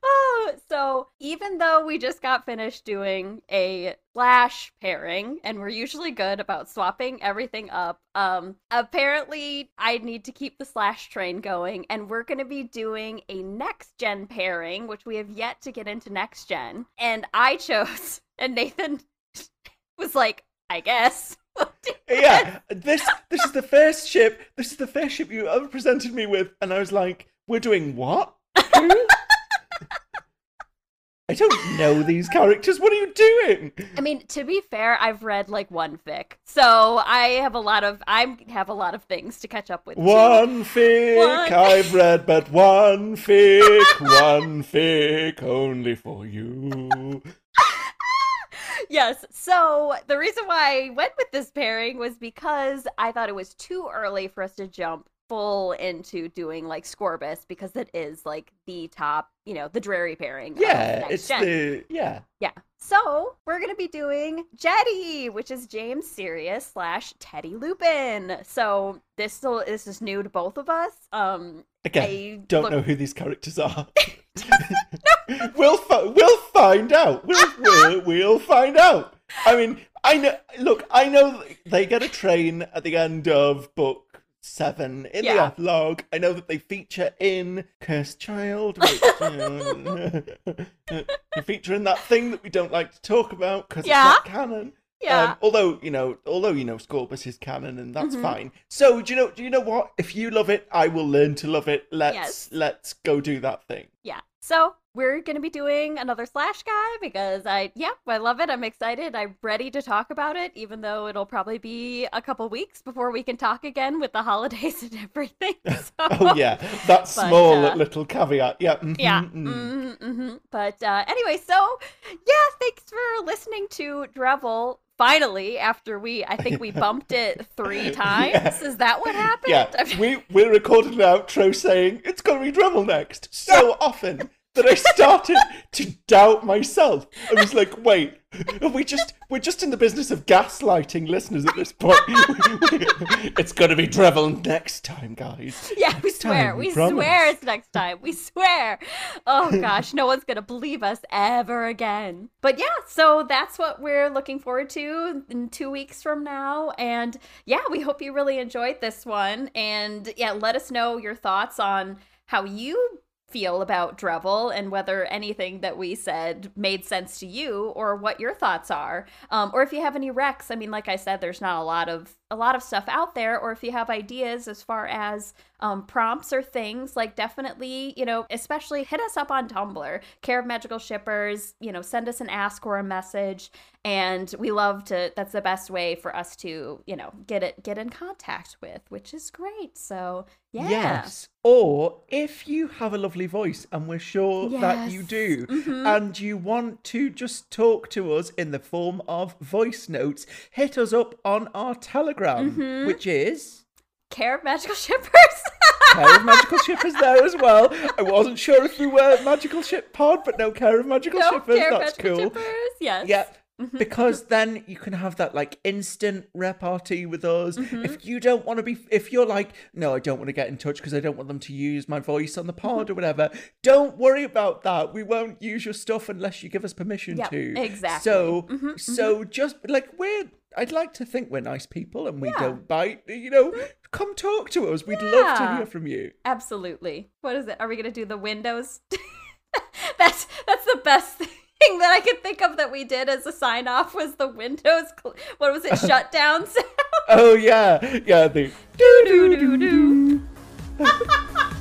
Oh, so even though we just got finished doing a slash pairing and we're usually good about swapping everything up, um apparently I need to keep the slash train going and we're going to be doing a next gen pairing which we have yet to get into next gen. And I chose and Nathan was like, I guess. Yeah, this this is the first ship. This is the first ship you ever presented me with, and I was like, "We're doing what? Who?" Hmm? I don't know these characters. What are you doing? I mean, to be fair, I've read like one fic. So I have a lot of I have a lot of things to catch up with. too. One fic One- I've read, but one fic, one fic only for you. Yes. So the reason why I went with this pairing was because I thought it was too early for us to jump full into doing like Scorbus because it is like the top, you know, the Drarry pairing. Yeah, next it's gen. the yeah. Yeah. So we're gonna be doing Jetty, which is James Sirius slash Teddy Lupin. So this still this is new to both of us. Um Again, I don't look- know who these characters are. we'll fi- we'll find out. We'll, we'll we'll find out. I mean, I know. Look, I know they get a train at the end of book seven in the Yeah. epilogue. I know that they feature in Cursed Child. Which, uh, feature in that thing that we don't like to talk about because Yeah. it's not canon. Yeah. Um, although you know, although you know, Scorbus is canon, and that's Mhm. fine. So do you know? Do you know what? If you love it, I will learn to love it. Let's Yes. let's go do that thing. yeah. So we're gonna be doing another slash guy because I yeah, I love it. I'm excited. I'm ready to talk about it, even though it'll probably be a couple weeks before we can talk again with the holidays and everything. So, Oh yeah, that small uh, little caveat. Yeah. mhm, Yeah. mhm. hmm hmm But uh, anyway, so yeah, thanks for listening to Dreville. Finally, after we, I think we bumped it three times. Yeah. Is that what happened? Yeah, we we recorded an outro saying it's gonna be Dreville next so often that I started to doubt myself. I was like, wait, we just we're just in the business of gaslighting listeners at this point. it's gonna be Dreville next time, guys. Yeah, we swear. time, we promise. swear it's next time. We swear. Oh gosh, no one's gonna believe us ever again. But yeah, so that's what we're looking forward to in two weeks from now. And yeah, we hope you really enjoyed this one. And yeah, let us know your thoughts on how you feel about Dreville and whether anything that we said made sense to you or what your thoughts are. Um, or if you have any recs, I mean, like I said, there's not a lot of a lot of stuff out there. Or if you have ideas as far as um, prompts or things, like definitely, you know, especially hit us up on Tumblr, Care of Magical Shippers, you know, send us an ask or a message. And we love to, that's the best way for us to, you know, get it, get in contact with, which is great. So, yeah. Yes. Or if you have a lovely voice, and we're sure that you Yes. do, Mhm. and you want to just talk to us in the form of voice notes, hit us up on our Telegram, Mhm. which is Care of Magical Shippers. Care of Magical Shippers there as well. I wasn't sure if we were Magical Ship Pod, but no Care of Magical no, Shippers. Care That's Magical cool. Shippers. Yes. Yeah. Mhm. Because then you can have that like instant repartee with us. Mm-hmm. If you don't want to be, if you're like, no, I don't want to get in touch because I don't want them to use my voice on the Mm-hmm. pod or whatever, don't worry about that. We won't use your stuff unless you give us permission Yep, to. exactly. So, Mhm, so just like we're, I'd like to think we're nice people and we Yeah. don't bite. You know, mm-hmm. come talk to us. We'd love to hear from you. Absolutely. What is it? Are we gonna do the Windows? that's that's the best thing that I could think of that we did as a sign off was the Windows. Cl- what was it? Shutdown sound. Oh yeah, yeah. The do do do do.